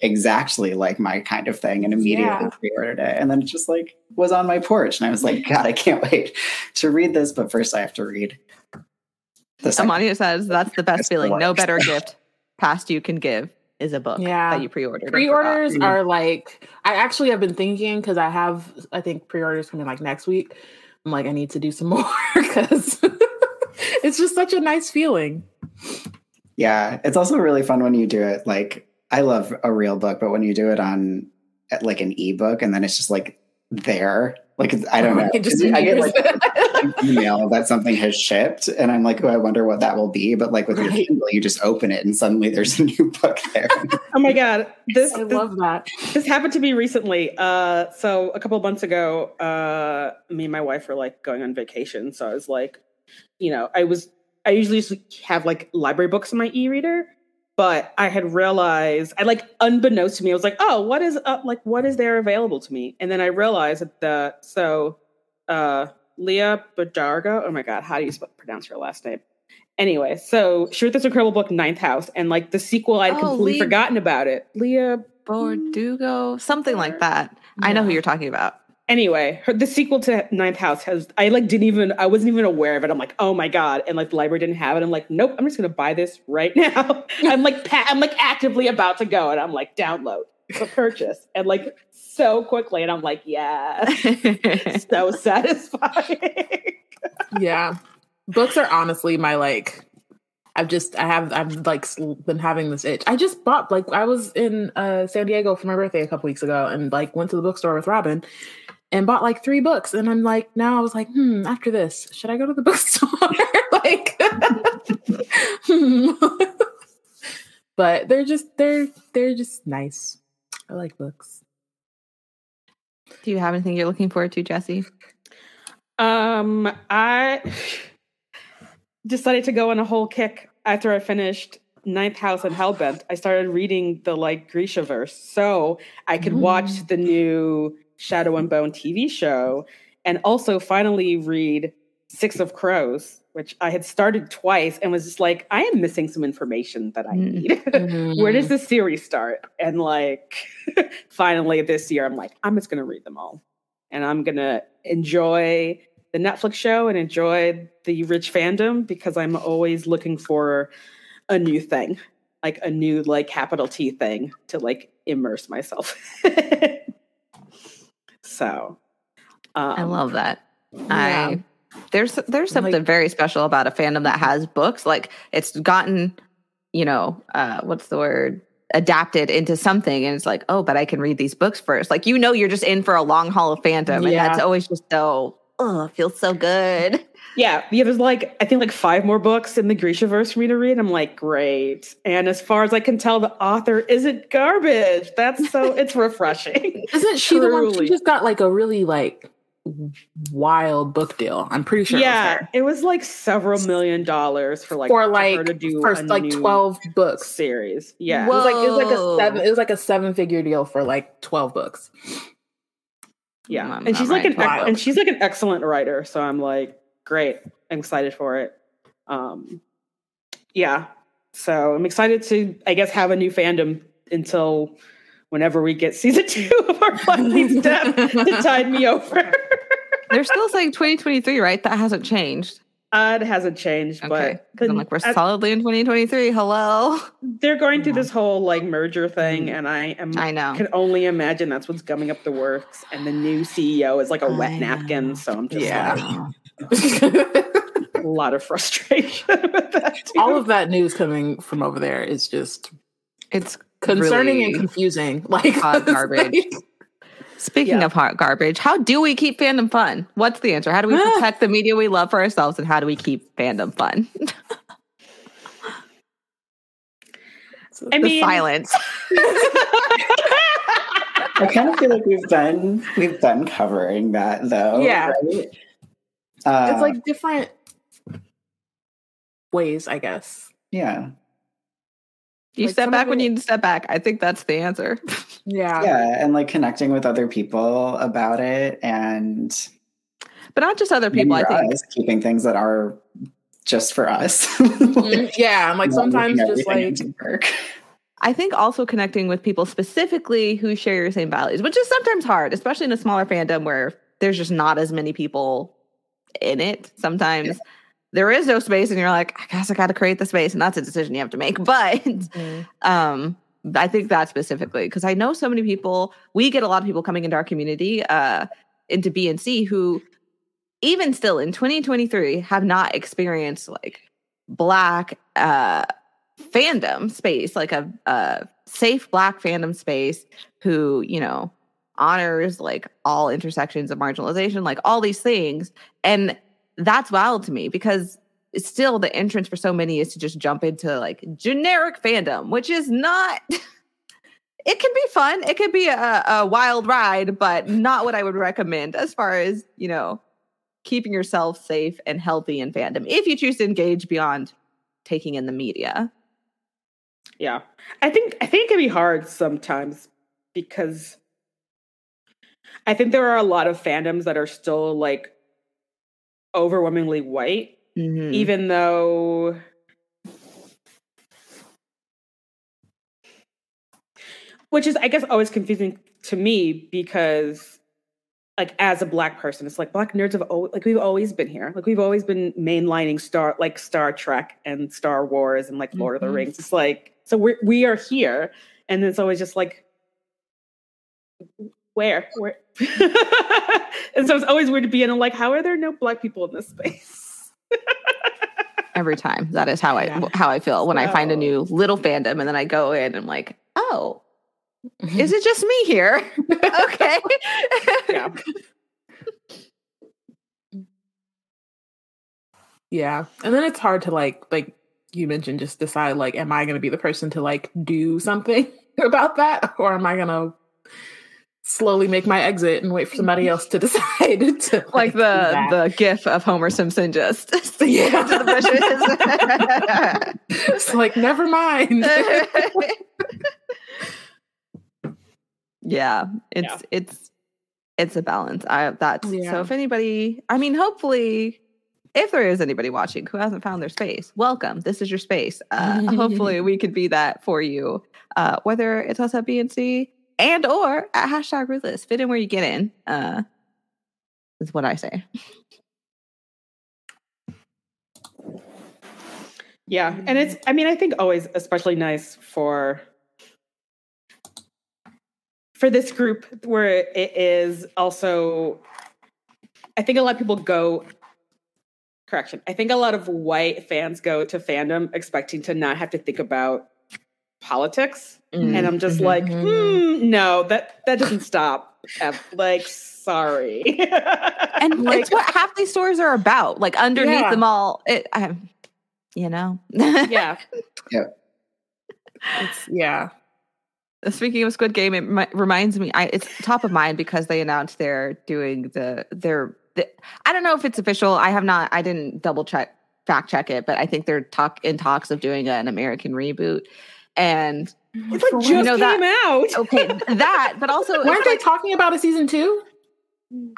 exactly like my kind of thing, and immediately Yeah. pre-ordered it. And then it just like was on my porch, and I was like, God, I can't wait to read this. But first, I have to read. The second- Amania says that's the best feeling. No better gift past you can give is a book Yeah. that you pre-ordered. Pre-orders are like I actually have been thinking because I have I think pre-orders coming like next week. I'm like I need to do some more because it's just such a nice feeling. Yeah, it's also really fun when you do it. Like, I love a real book, but when you do it on like an ebook, and then it's just like there, like I don't know, I just I get like an email that something has shipped, and I'm like, oh, I wonder what that will be. But like with your Right. Kindle, you just open it, and suddenly there's a new book there. Oh my god, this I this, love that. this happened to me recently. Uh, so a couple of months ago, uh, me and my wife were like going on vacation. So I was like, you know, I was I usually have like library books in my e-reader, but I had realized I like unbeknownst to me, I was like, oh, what is up? Like, what is there available to me? And then I realized that the so uh, Leah Badarga. Oh my god, how do you sp- pronounce her last name? Anyway, so she wrote this incredible book, Ninth House, and like the sequel, I'd Oh, completely Lee- forgotten about it. Leah Bordugo, something like that. I know who you're talking about. Anyway, her, the sequel to Ninth House has I like didn't even I wasn't even aware of it. I'm like, oh my god, and like the library didn't have it. I'm like, nope, I'm just gonna buy this right now. I'm like pa- I'm like actively about to go, and I'm like download for purchase, and like so quickly, and I'm like, yeah, so satisfying. Yeah. Books are honestly my like I've just I have I've like been having this itch. I just bought like I was in uh San Diego for my birthday a couple weeks ago and like went to the bookstore with Robyn and bought like three books and I'm like now I was like, "Hmm, after this, should I go to the bookstore?" like hmm. But they're just they're they're just nice. I like books. Do you have anything you're looking forward to, Jessie? Um, I decided to go on a whole kick after I finished Ninth House and Hellbent. I started reading the like Grishaverse so I could watch the new Shadow and Bone TV show and also finally read Six of Crows, which I had started twice and was just like, I am missing some information that I Mm. need. Where does the series start? And like, finally this year, I'm like, I'm just gonna read them all, and I'm gonna enjoy the Netflix show and enjoy the rich fandom because I'm always looking for a new thing, like a new like capital T thing to like immerse myself. so, um, I love that. Yeah. I there's there's Like- something very special about a fandom that has books. Like it's gotten, you know, uh, what's the word? Adapted into something, and it's like, oh, but I can read these books first. Like you know, you're just in for a long haul of fandom, and that's always just so. Oh, feels so good. Yeah, yeah. There's like I think like five more books in the Grishaverse for me to read. I'm like, great. And as far as I can tell, the author isn't garbage. That's so it's refreshing. Isn't she the one? Truly. She just got like a really like wild book deal. I'm pretty sure. it was yeah, it was like several million dollars for like for her like to do first like twelve books. series. Yeah, It was like it was like a seven. It was like a seven figure deal for like twelve books. yeah. I'm and she's not like an ex- and she's like an excellent writer. So I'm like, great. I'm excited for it. Um, yeah. So I'm excited to, I guess, have a new fandom until whenever we get season two of our Black Step to tide me over. They're still saying 2023, right? That hasn't changed. Uh, it hasn't changed, Okay. but 'Cause I'm like, we're uh, solidly in 2023. Hello. they're going through this whole like merger thing, Mhm. and I am I know. can only imagine that's what's gumming up the works. And the new CEO is like a wet I napkin, know. so I'm just Yeah. like a lot of frustration with that. Too. All of that news coming from over there is just It's concerning really and confusing. Like hot garbage. Speaking Yeah. of hot garbage, how do we keep fandom fun? What's the answer? How do we Ah. protect the media we love for ourselves, and how do we keep fandom fun? I the mean, silence. I kind of feel like we've been we've been covering that though. Yeah. right? Uh, it's like different ways, I guess. yeah, You like step back of when it- you need to step back. I think that's the answer. Yeah. yeah, and like connecting with other people about it, and But not just other people. I think us keeping things that are just for us. Mhm. Yeah. And like sometimes just like work. I think also connecting with people specifically who share your same values, which is sometimes hard, especially in a smaller fandom where there's just not as many people in it. Sometimes there is no space, and you're like, I guess I got to create the space, and that's a decision you have to make. But um, I think that specifically because I know so many people. We get a lot of people coming into our community, uh, into BNC who, even still in 2023, have not experienced like black uh fandom space, like a, a safe black fandom space who, you know, honors like all intersections of marginalization, like all these things. And that's wild to me because still the entrance for so many is to just jump into like generic fandom, which is not. It can be fun. It could be a, a wild ride, but not what I would recommend as far as, you know, keeping yourself safe and healthy in fandom if you choose to engage beyond taking in the media. Yeah. I think I think it can be hard sometimes because I think there are a lot of fandoms that are still like overwhelmingly white, Mhm. even though which is I guess always confusing to me because like as a black person, it's like black nerds have always, like we've always been here. Like we've always been mainlining Star like Star Trek and Star Wars and like Lord of Mhm. the Rings. It's like so we we are here, and it's always just like where where, and so it's always weird to be in. I'm like, how are there no black people in this space? Every time. That is how I Yeah. how I feel when I find a new little fandom and then I go in and I'm like, oh, is it just me here? okay. Yeah. Yeah. And then it's hard to like like you mentioned just decide like am I going to be the person to like do something about that or am I going to slowly make my exit and wait for somebody else to decide to like do the the gif of Homer Simpson just sticking Yeah. into the bushes. it's like never mind. yeah, it's Yeah. it's it's a balance. I that's Yeah. so if anybody, I mean, hopefully, if there is anybody watching who hasn't found their space, welcome. This is your space. Uh, hopefully, we could be that for you. Uh, whether it's us at BNC and or at hashtag ruthless, fit in where you get in. Uh, is what I say. Yeah, and it's I mean I think always especially nice for for this group where it is also I think a lot of people go correction. I think a lot of white fans go to fandom expecting to not have to think about politics and I'm just Mhm, like, hmm, no, that that doesn't stop. Like, sorry. and like, it's what half these stories are about. Like underneath Yeah. them all, it, um, you know. yeah, It's, yeah. Speaking of Squid Game, it reminds me. I, it's top of mind because they announced they're doing the their. The, I don't know if it's official. I have not. I didn't double check, fact check it, but I think they're talk in talks of doing an American reboot. And it's like just You know that- came out. okay, that, but also Weren't they like- talking about a season two?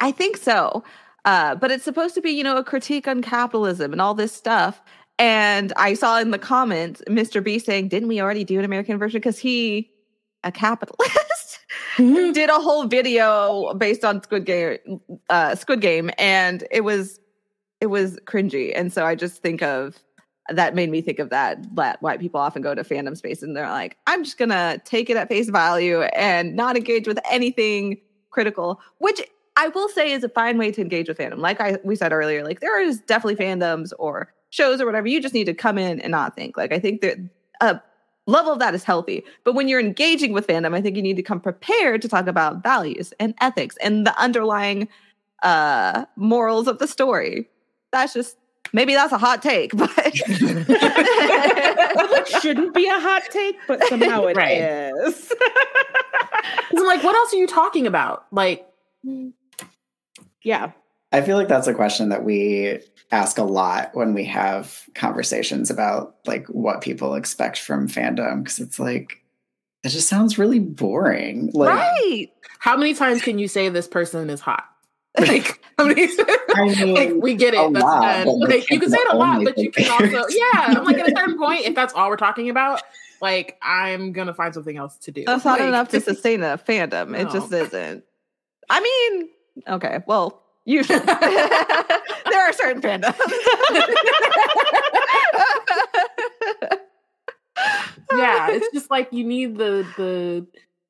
I think so. Uh, but it's supposed to be, you know, a critique on capitalism and all this stuff. And I saw in the comments Mr. B saying, "Didn't we already do an American version?" Because he, a capitalist, did a whole video based on Squid Game, uh, Squid Game, and it was it was cringy. And so I just think of that made me think of that that white people often go to fandom space and they're like, I'm just gonna take it at face value and not engage with anything critical, which I will say is a fine way to engage with fandom. Like I we said earlier, like there is definitely fandoms or shows or whatever. You just need to come in and not think. Like I think that a level of that is healthy. But when you're engaging with fandom, I think you need to come prepared to talk about values and ethics and the underlying uh morals of the story. That's just maybe that's a hot take, but it shouldn't be a hot take, but somehow it Right. is. I'm like, what else are you talking about? Like, yeah. I feel like that's a question that we ask a lot when we have conversations about like what people expect from fandom because it's like it just sounds really boring. Like right. how many times can you say this person is hot? Like, how many? I mean, like, we get it. That's lot, Like, you can say it a lot, but you can also, yeah. I'm like, at a certain point, if that's all we're talking about, like, I'm gonna find something else to do. That's not Like, enough to sustain a fandom. It just isn't. I mean, okay, well, usually there are certain fandoms. yeah, it's just like you need the the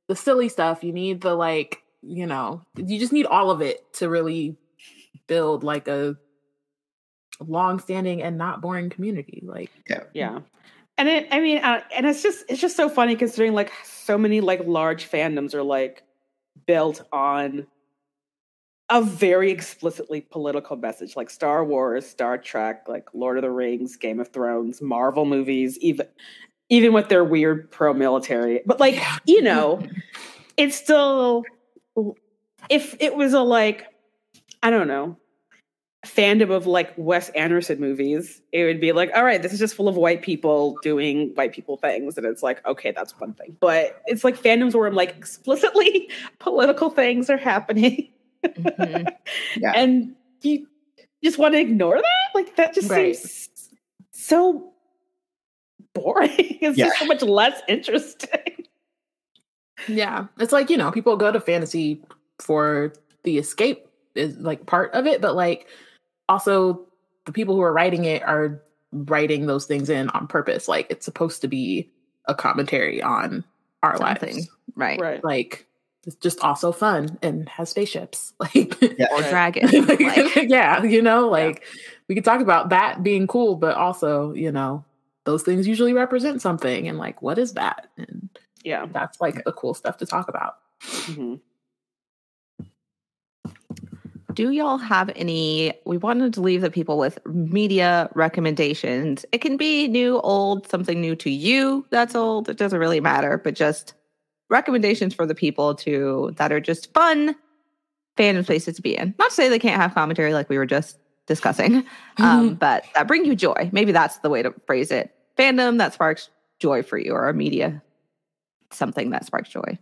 the silly stuff. You need the like, you know, you just need all of it to really build like a long-standing and not boring community. Like, Yeah. yeah. And it, I mean, uh, and it's just, it's just so funny considering like so many like large fandoms are like built on a very explicitly political message, like Star Wars, Star Trek, like Lord of the Rings, Game of Thrones, Marvel movies, even, even with their weird pro-military. But like, you know, it's still, if it was a like, I don't know, fandom of like Wes Anderson movies, it would be like, all right, this is just full of white people doing white people things. And it's like, okay, that's one thing. But it's like fandoms where I'm like explicitly political things are happening. Mhm. Yeah. And you just want to ignore that? Like that just Right. seems so boring. it's Yeah. just so much less interesting. Yeah, it's like you know, people go to fantasy for the escape is like part of it, but like also the people who are writing it are writing those things in on purpose. Like it's supposed to be a commentary on our Something. lives. Right. Right. Like it's just also fun and has spaceships. Like Yeah. Or dragons. Like, like, yeah, you know, like we could talk about that being cool, but also, you know, those things usually represent something and like what is that? And Yeah. that's like the cool stuff to talk about. Mhm. do y'all have any? We wanted to leave the people with media recommendations. It can be new, old, something new to you that's old. It doesn't really matter, but just recommendations for the people to that are just fun fandom spaces to be in. Not to say they can't have commentary like we were just discussing, um, but that bring you joy. Maybe that's the way to phrase it. Fandom that sparks joy for you, or a media something that sparks joy.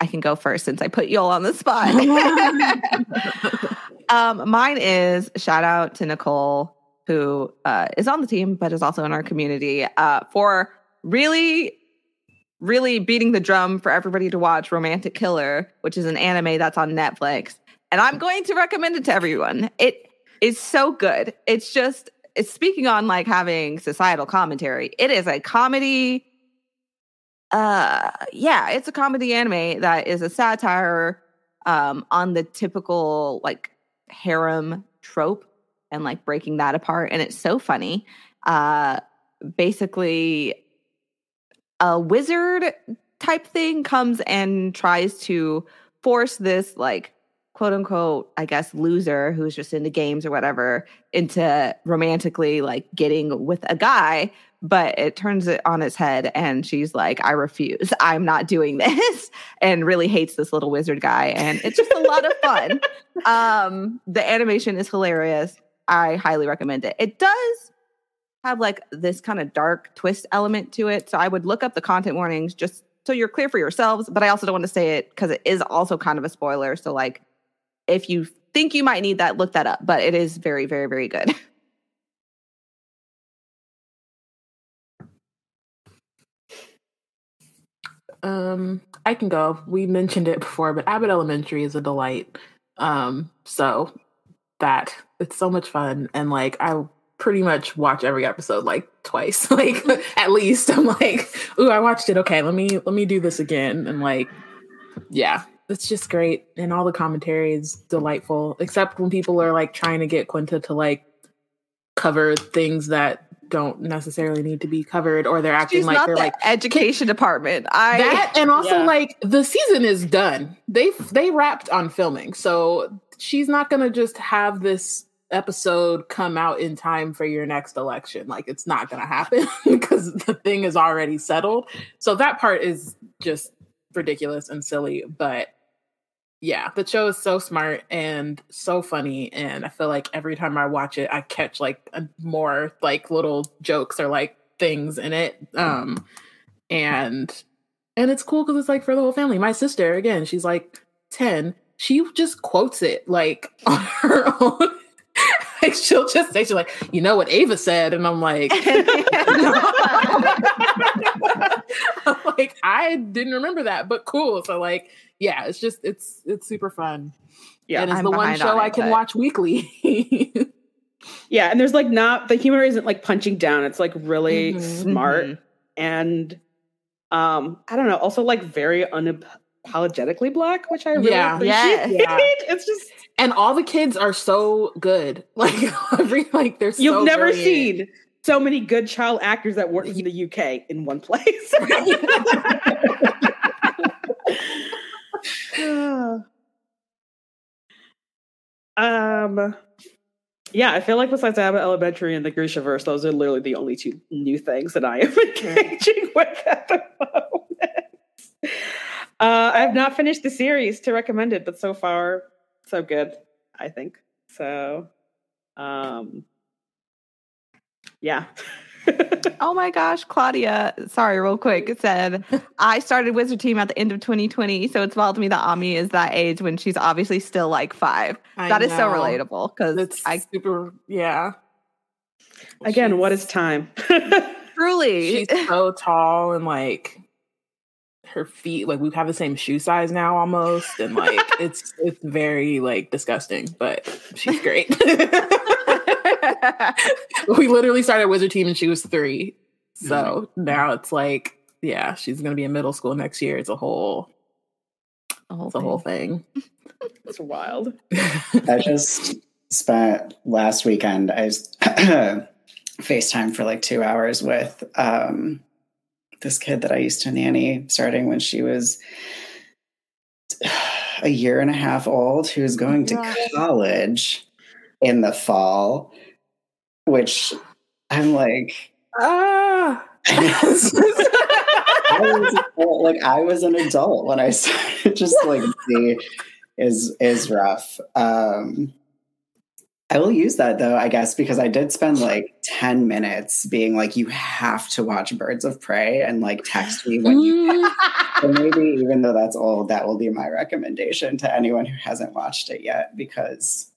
I can go first since I put you all on the spot. um, mine is shout out to Nicole, who uh, is on the team but is also in our community uh, for really, really beating the drum for everybody to watch Romantic Killer, which is an anime that's on Netflix. And I'm going to recommend it to everyone. It is so good. It's just, speaking on like having societal commentary. It is a comedy uh yeah it's a comedy anime that is a satire um on the typical like harem trope and like breaking that apart and it's so funny uh basically a wizard type thing comes and tries to force this like quote unquote i guess loser who's just into games or whatever into romantically like getting with a guy but it turns it on its head and she's like i refuse. I'm not doing this and really hates this little wizard guy and it's just a lot of fun. Um the animation is hilarious. I highly recommend it. It does have like this kind of dark twist element to it so i would look up the content warnings just so you're clear for yourselves but i also don't want to say it because it is also kind of a spoiler so like if you think you might need that look that up but it is very very very good Um, I can go. We mentioned it before, but Abbott Elementary is a delight. Um, so that. It's so much fun. And like I pretty much watch every episode like twice. like at least. I'm like, ooh, I watched it. Okay, let me let me do this again. And like, yeah, it's just great. And all the commentary is delightful. Except when people are like trying to get Quinta to like cover things that don't necessarily need to be covered or they're acting She's like they're the like education department. I that and also Yeah. like the season is done they they wrapped on filming so she's not gonna just have this episode come out in time for your next election like it's not gonna happen because the thing is already settled so that part is just ridiculous and silly but yeah the show is so smart and so funny and i feel like every time i watch it i catch like a more like little jokes or like things in it um and and it's cool because it's like for the whole family. My sister again she's like 10 she just quotes it like on her own. Like she'll just say she's like you know what ava said and i'm like like i didn't remember that but cool so like yeah it's just it's it's super fun Yeah, and it's I'm the one show on i can but- watch weekly yeah, and there's like not the humor isn't like punching down. It's like really Mhm. smart Mhm. and um I don't know, also like very unapologetically black, which I really Yeah. appreciate. Yeah. it's just and all the kids are so good like every like they're so you've never brilliant. seen so many good child actors that work in the UK in one place. um yeah, I feel like besides Abbott Elementary and the Grishaverse, those are literally the only two new things that I am engaging with at the moment. Uh, I have not finished the series to recommend it, but so far, so good, I think. So, um, yeah. Oh my gosh, Claudia, sorry, real quick, said, I started Wizard Team at the end of 2020. So it's wild to me that Ami is that age when she's obviously still like five. I That is so relatable because it's I super yeah Again, what She's- is time? truly. she's so tall and like her feet like we have the same shoe size now almost and like it's it's very like disgusting but she's great we literally started wizard team and she was three so now it's like yeah she's gonna be in middle school next year it's a whole The whole it's a whole thing it's wild. I just spent last weekend. I was FaceTime for like two hours with um, this kid that I used to nanny, starting when she was a year and a half old, who's going to college in the fall. Which I'm like, ah I was, like I was an adult when I started. Just like the is is rough. Um, I will use that though, I guess, because I did spend like ten minutes being like, "You have to watch Birds of Prey," and like text me when you. So maybe even though that's old, that will be my recommendation to anyone who hasn't watched it yet, because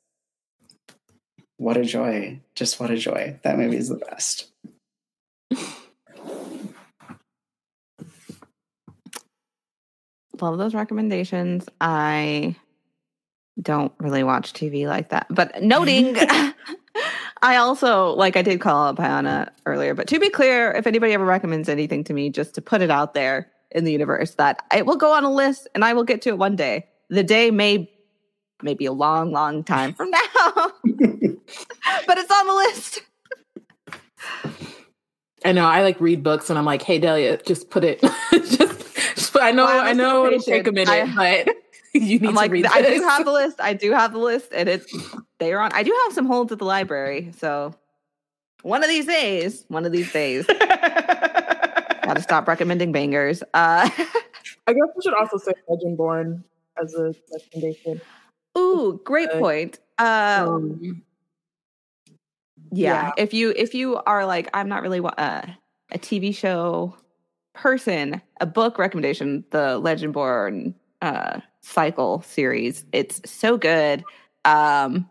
what a joy! Just what a joy! That movie is the best. Love those recommendations. I don't really watch TV like that. But noting, I also, like I did call out Bayana earlier, but to be clear, if anybody ever recommends anything to me, just to put it out there in the universe that it will go on a list and I will get to it one day. The day may maybe a long, long time from now. but it's on the list. I know. I like read books, and I'm like, "Hey, Delia, just put it. just, just I know. Well, I know it'll take a minute, but you need I'm to like, read. I do have the list. I do have the list, and it's they are on. I do have some holds at the library, so one of these days, one of these days, gotta stop recommending bangers. Uh, I guess we should also say Legendborn as a recommendation. Ooh, great point. Uh, Um, yeah, yeah. if you if you are like, I'm not really uh, a TV show person, a book recommendation, the Legendborn uh, cycle series. It's so good. Um,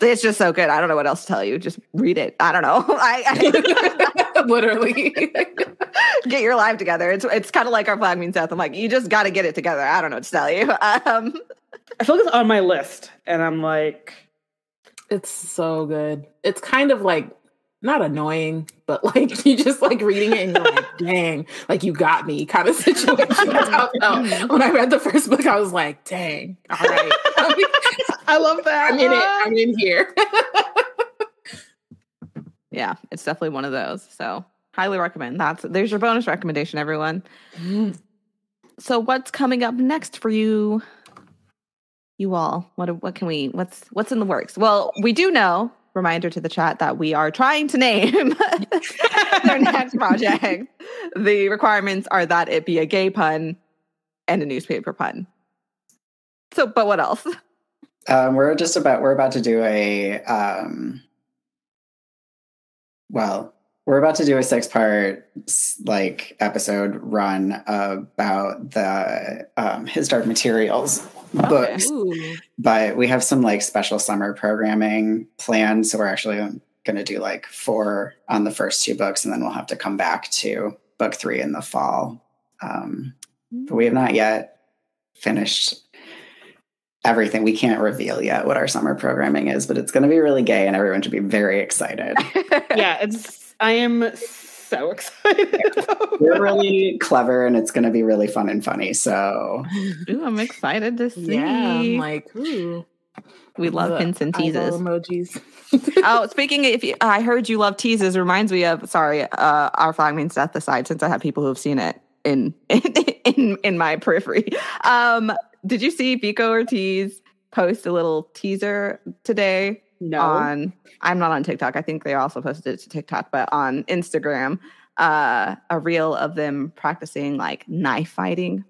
it's just so good. I don't know what else to tell you. Just read it. I don't know. I, I literally. get your life together. It's it's kind of like our flag means death. I'm like, you just got to get it together. I don't know what to tell you. Um, I feel like it's on my list, and I'm like, It's so good. It's kind of like not annoying, but like you just like reading it and you're like, dang, like you got me kind of situation. I. When I read the first book, I was like, dang, all right. I love that. I'm in it. I'm in here. Yeah, it's definitely one of those. So highly recommend. That's there's your bonus recommendation, everyone. Mm. So what's coming up next for you? You all, what what can we what's what's in the works? Well, we do know, reminder to the chat that we are trying to name our next project. The requirements are that it be a gay pun and a newspaper pun. So, but what else? Um, we're just about we're about to do a um, well, we're about to do a six part like episode run about the um, His Dark Materials books, but we have some like special summer programming planned, so we're actually going to do like four on the first two books, and then we'll have to come back to book three in the fall. Um, but we have not yet finished everything. We can't reveal yet what our summer programming is, but it's going to be really gay, and everyone should be very excited. yeah, it's. I am so excited. We're really clever, and it's going to be really fun and funny. So Ooh, I'm excited to see. Yeah, I'm like, ooh. we love The hints and teases. emojis. oh, speaking, if you, I heard you love teases, reminds me of sorry, uh, our flag means death aside, since I have people who have seen it in in in my periphery. Um, did you see Vico Ortiz post a little teaser today no. on? I'm not on TikTok. I think they also posted it to TikTok, but on Instagram, uh, a reel of them practicing like knife fighting.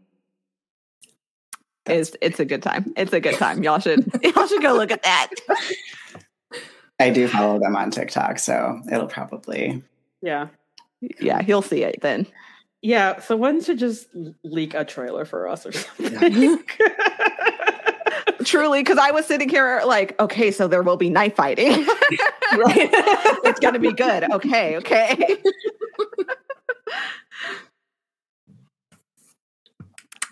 Is it's a good time. It's a good time. Y'all should y'all should go look at that. I do follow them on TikTok, so it'll probably yeah. Yeah, he'll see it then. Yeah, so one should just leak a trailer for us or something. Truly, because I was sitting here like, okay, so there will be knife fighting. it's gonna be good. Okay, okay.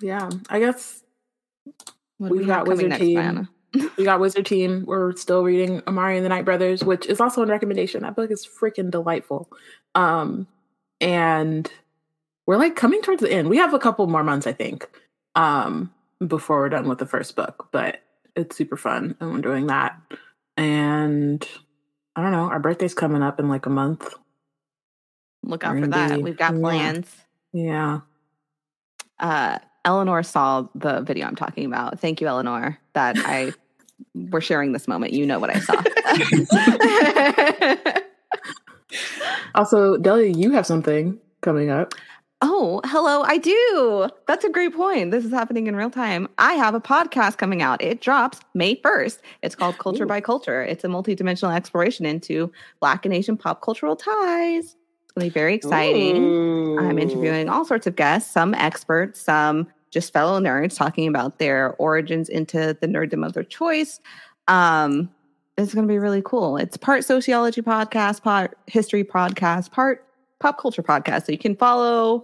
yeah, I guess What We've we got Wizard next, Team. Bayana? we got Wizard Team. We're still reading Amari and the Night Brothers, which is also a recommendation. That book is freaking delightful. Um, and we're like coming towards the end. We have a couple more months, I think, um, before we're done with the first book, but it's super fun and we're doing that. And I don't know, our birthday's coming up in like a month. Look out We're for that. be- We've got yeah. plans. Yeah. Uh, Eleanor saw the video I'm talking about. Thank you, Eleanor, that I we're sharing this moment. You know what I saw. Also, Delia, you have something coming up. Oh, hello. I do. That's a great point. This is happening in real time. I have a podcast coming out. It drops May 1st. It's called Culture Ooh. by Culture. It's a multidimensional exploration into Black and Asian pop cultural ties. It's going to be very exciting. I'm interviewing all sorts of guests, some experts, some just fellow nerds talking about their origins into the nerddom of their choice. Um, it's going to be really cool. It's part sociology podcast, part history podcast, part pop culture podcast. So you can follow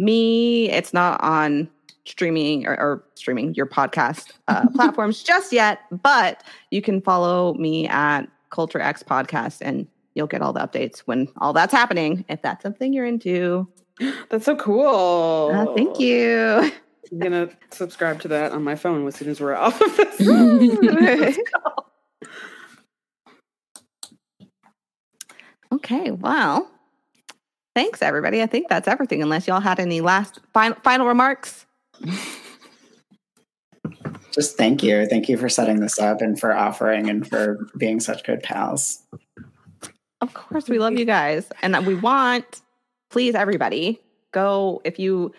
me. It's not on streaming or, or streaming your podcast uh, platforms just yet, but you can follow me at Culture X Podcast and you'll get all the updates when all that's happening. If that's something you're into, That's so cool. uh, thank you. I'm gonna subscribe to that on my phone as soon as we're off of this. okay, well, thanks everybody. I think that's everything. Unless y'all had any last final final remarks. just thank you. Thank you for setting this up and for offering and for being such good pals. Of course, we love you guys, and we want please everybody go if you.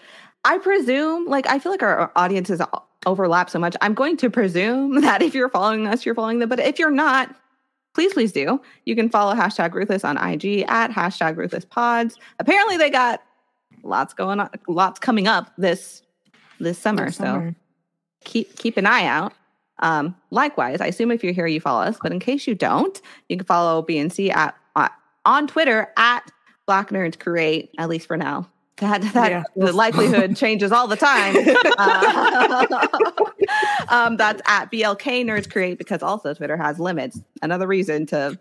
I presume, like, I feel like our audiences overlap so much. I'm going to presume that if you're following us, you're following them. But if you're not, please, please do. You can follow hashtag Ruthless on IG at hashtag Ruthless Pods. Apparently, they got lots going on, lots coming up this this summer. This so summer. keep keep an eye out. Um, likewise, I assume if you're here, you follow us. But in case you don't, you can follow BNC at on Twitter at Black Nerds Create. At least for now, that that Yeah. the likelihood changes all the time. Uh, um, that's at BLK Nerds Create because also Twitter has limits. Another reason to.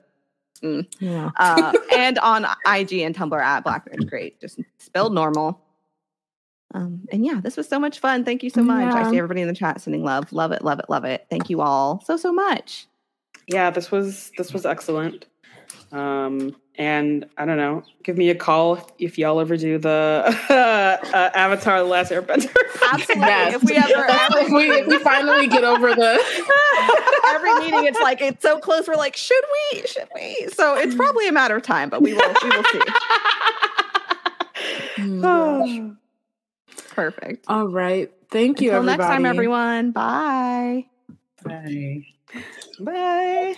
Yeah. Uh, and on IG and Tumblr at Black Nerds Create, just spelled normal. Um, and yeah, this was so much fun. Thank you so much. I see everybody in the chat sending love. Love it, love it, love it. Thank you all so so much. Yeah, this was this was excellent. Um, and I don't know, give me a call if y'all ever do the uh, Avatar: The Last Airbender. Absolutely. Yes. If we ever, if, we, if we finally get over the every meeting it's like it's so close we're like should we should we so it's probably a matter of time but we will we will see Oh. perfect all right thank you until next time everyone bye Bye. Bye.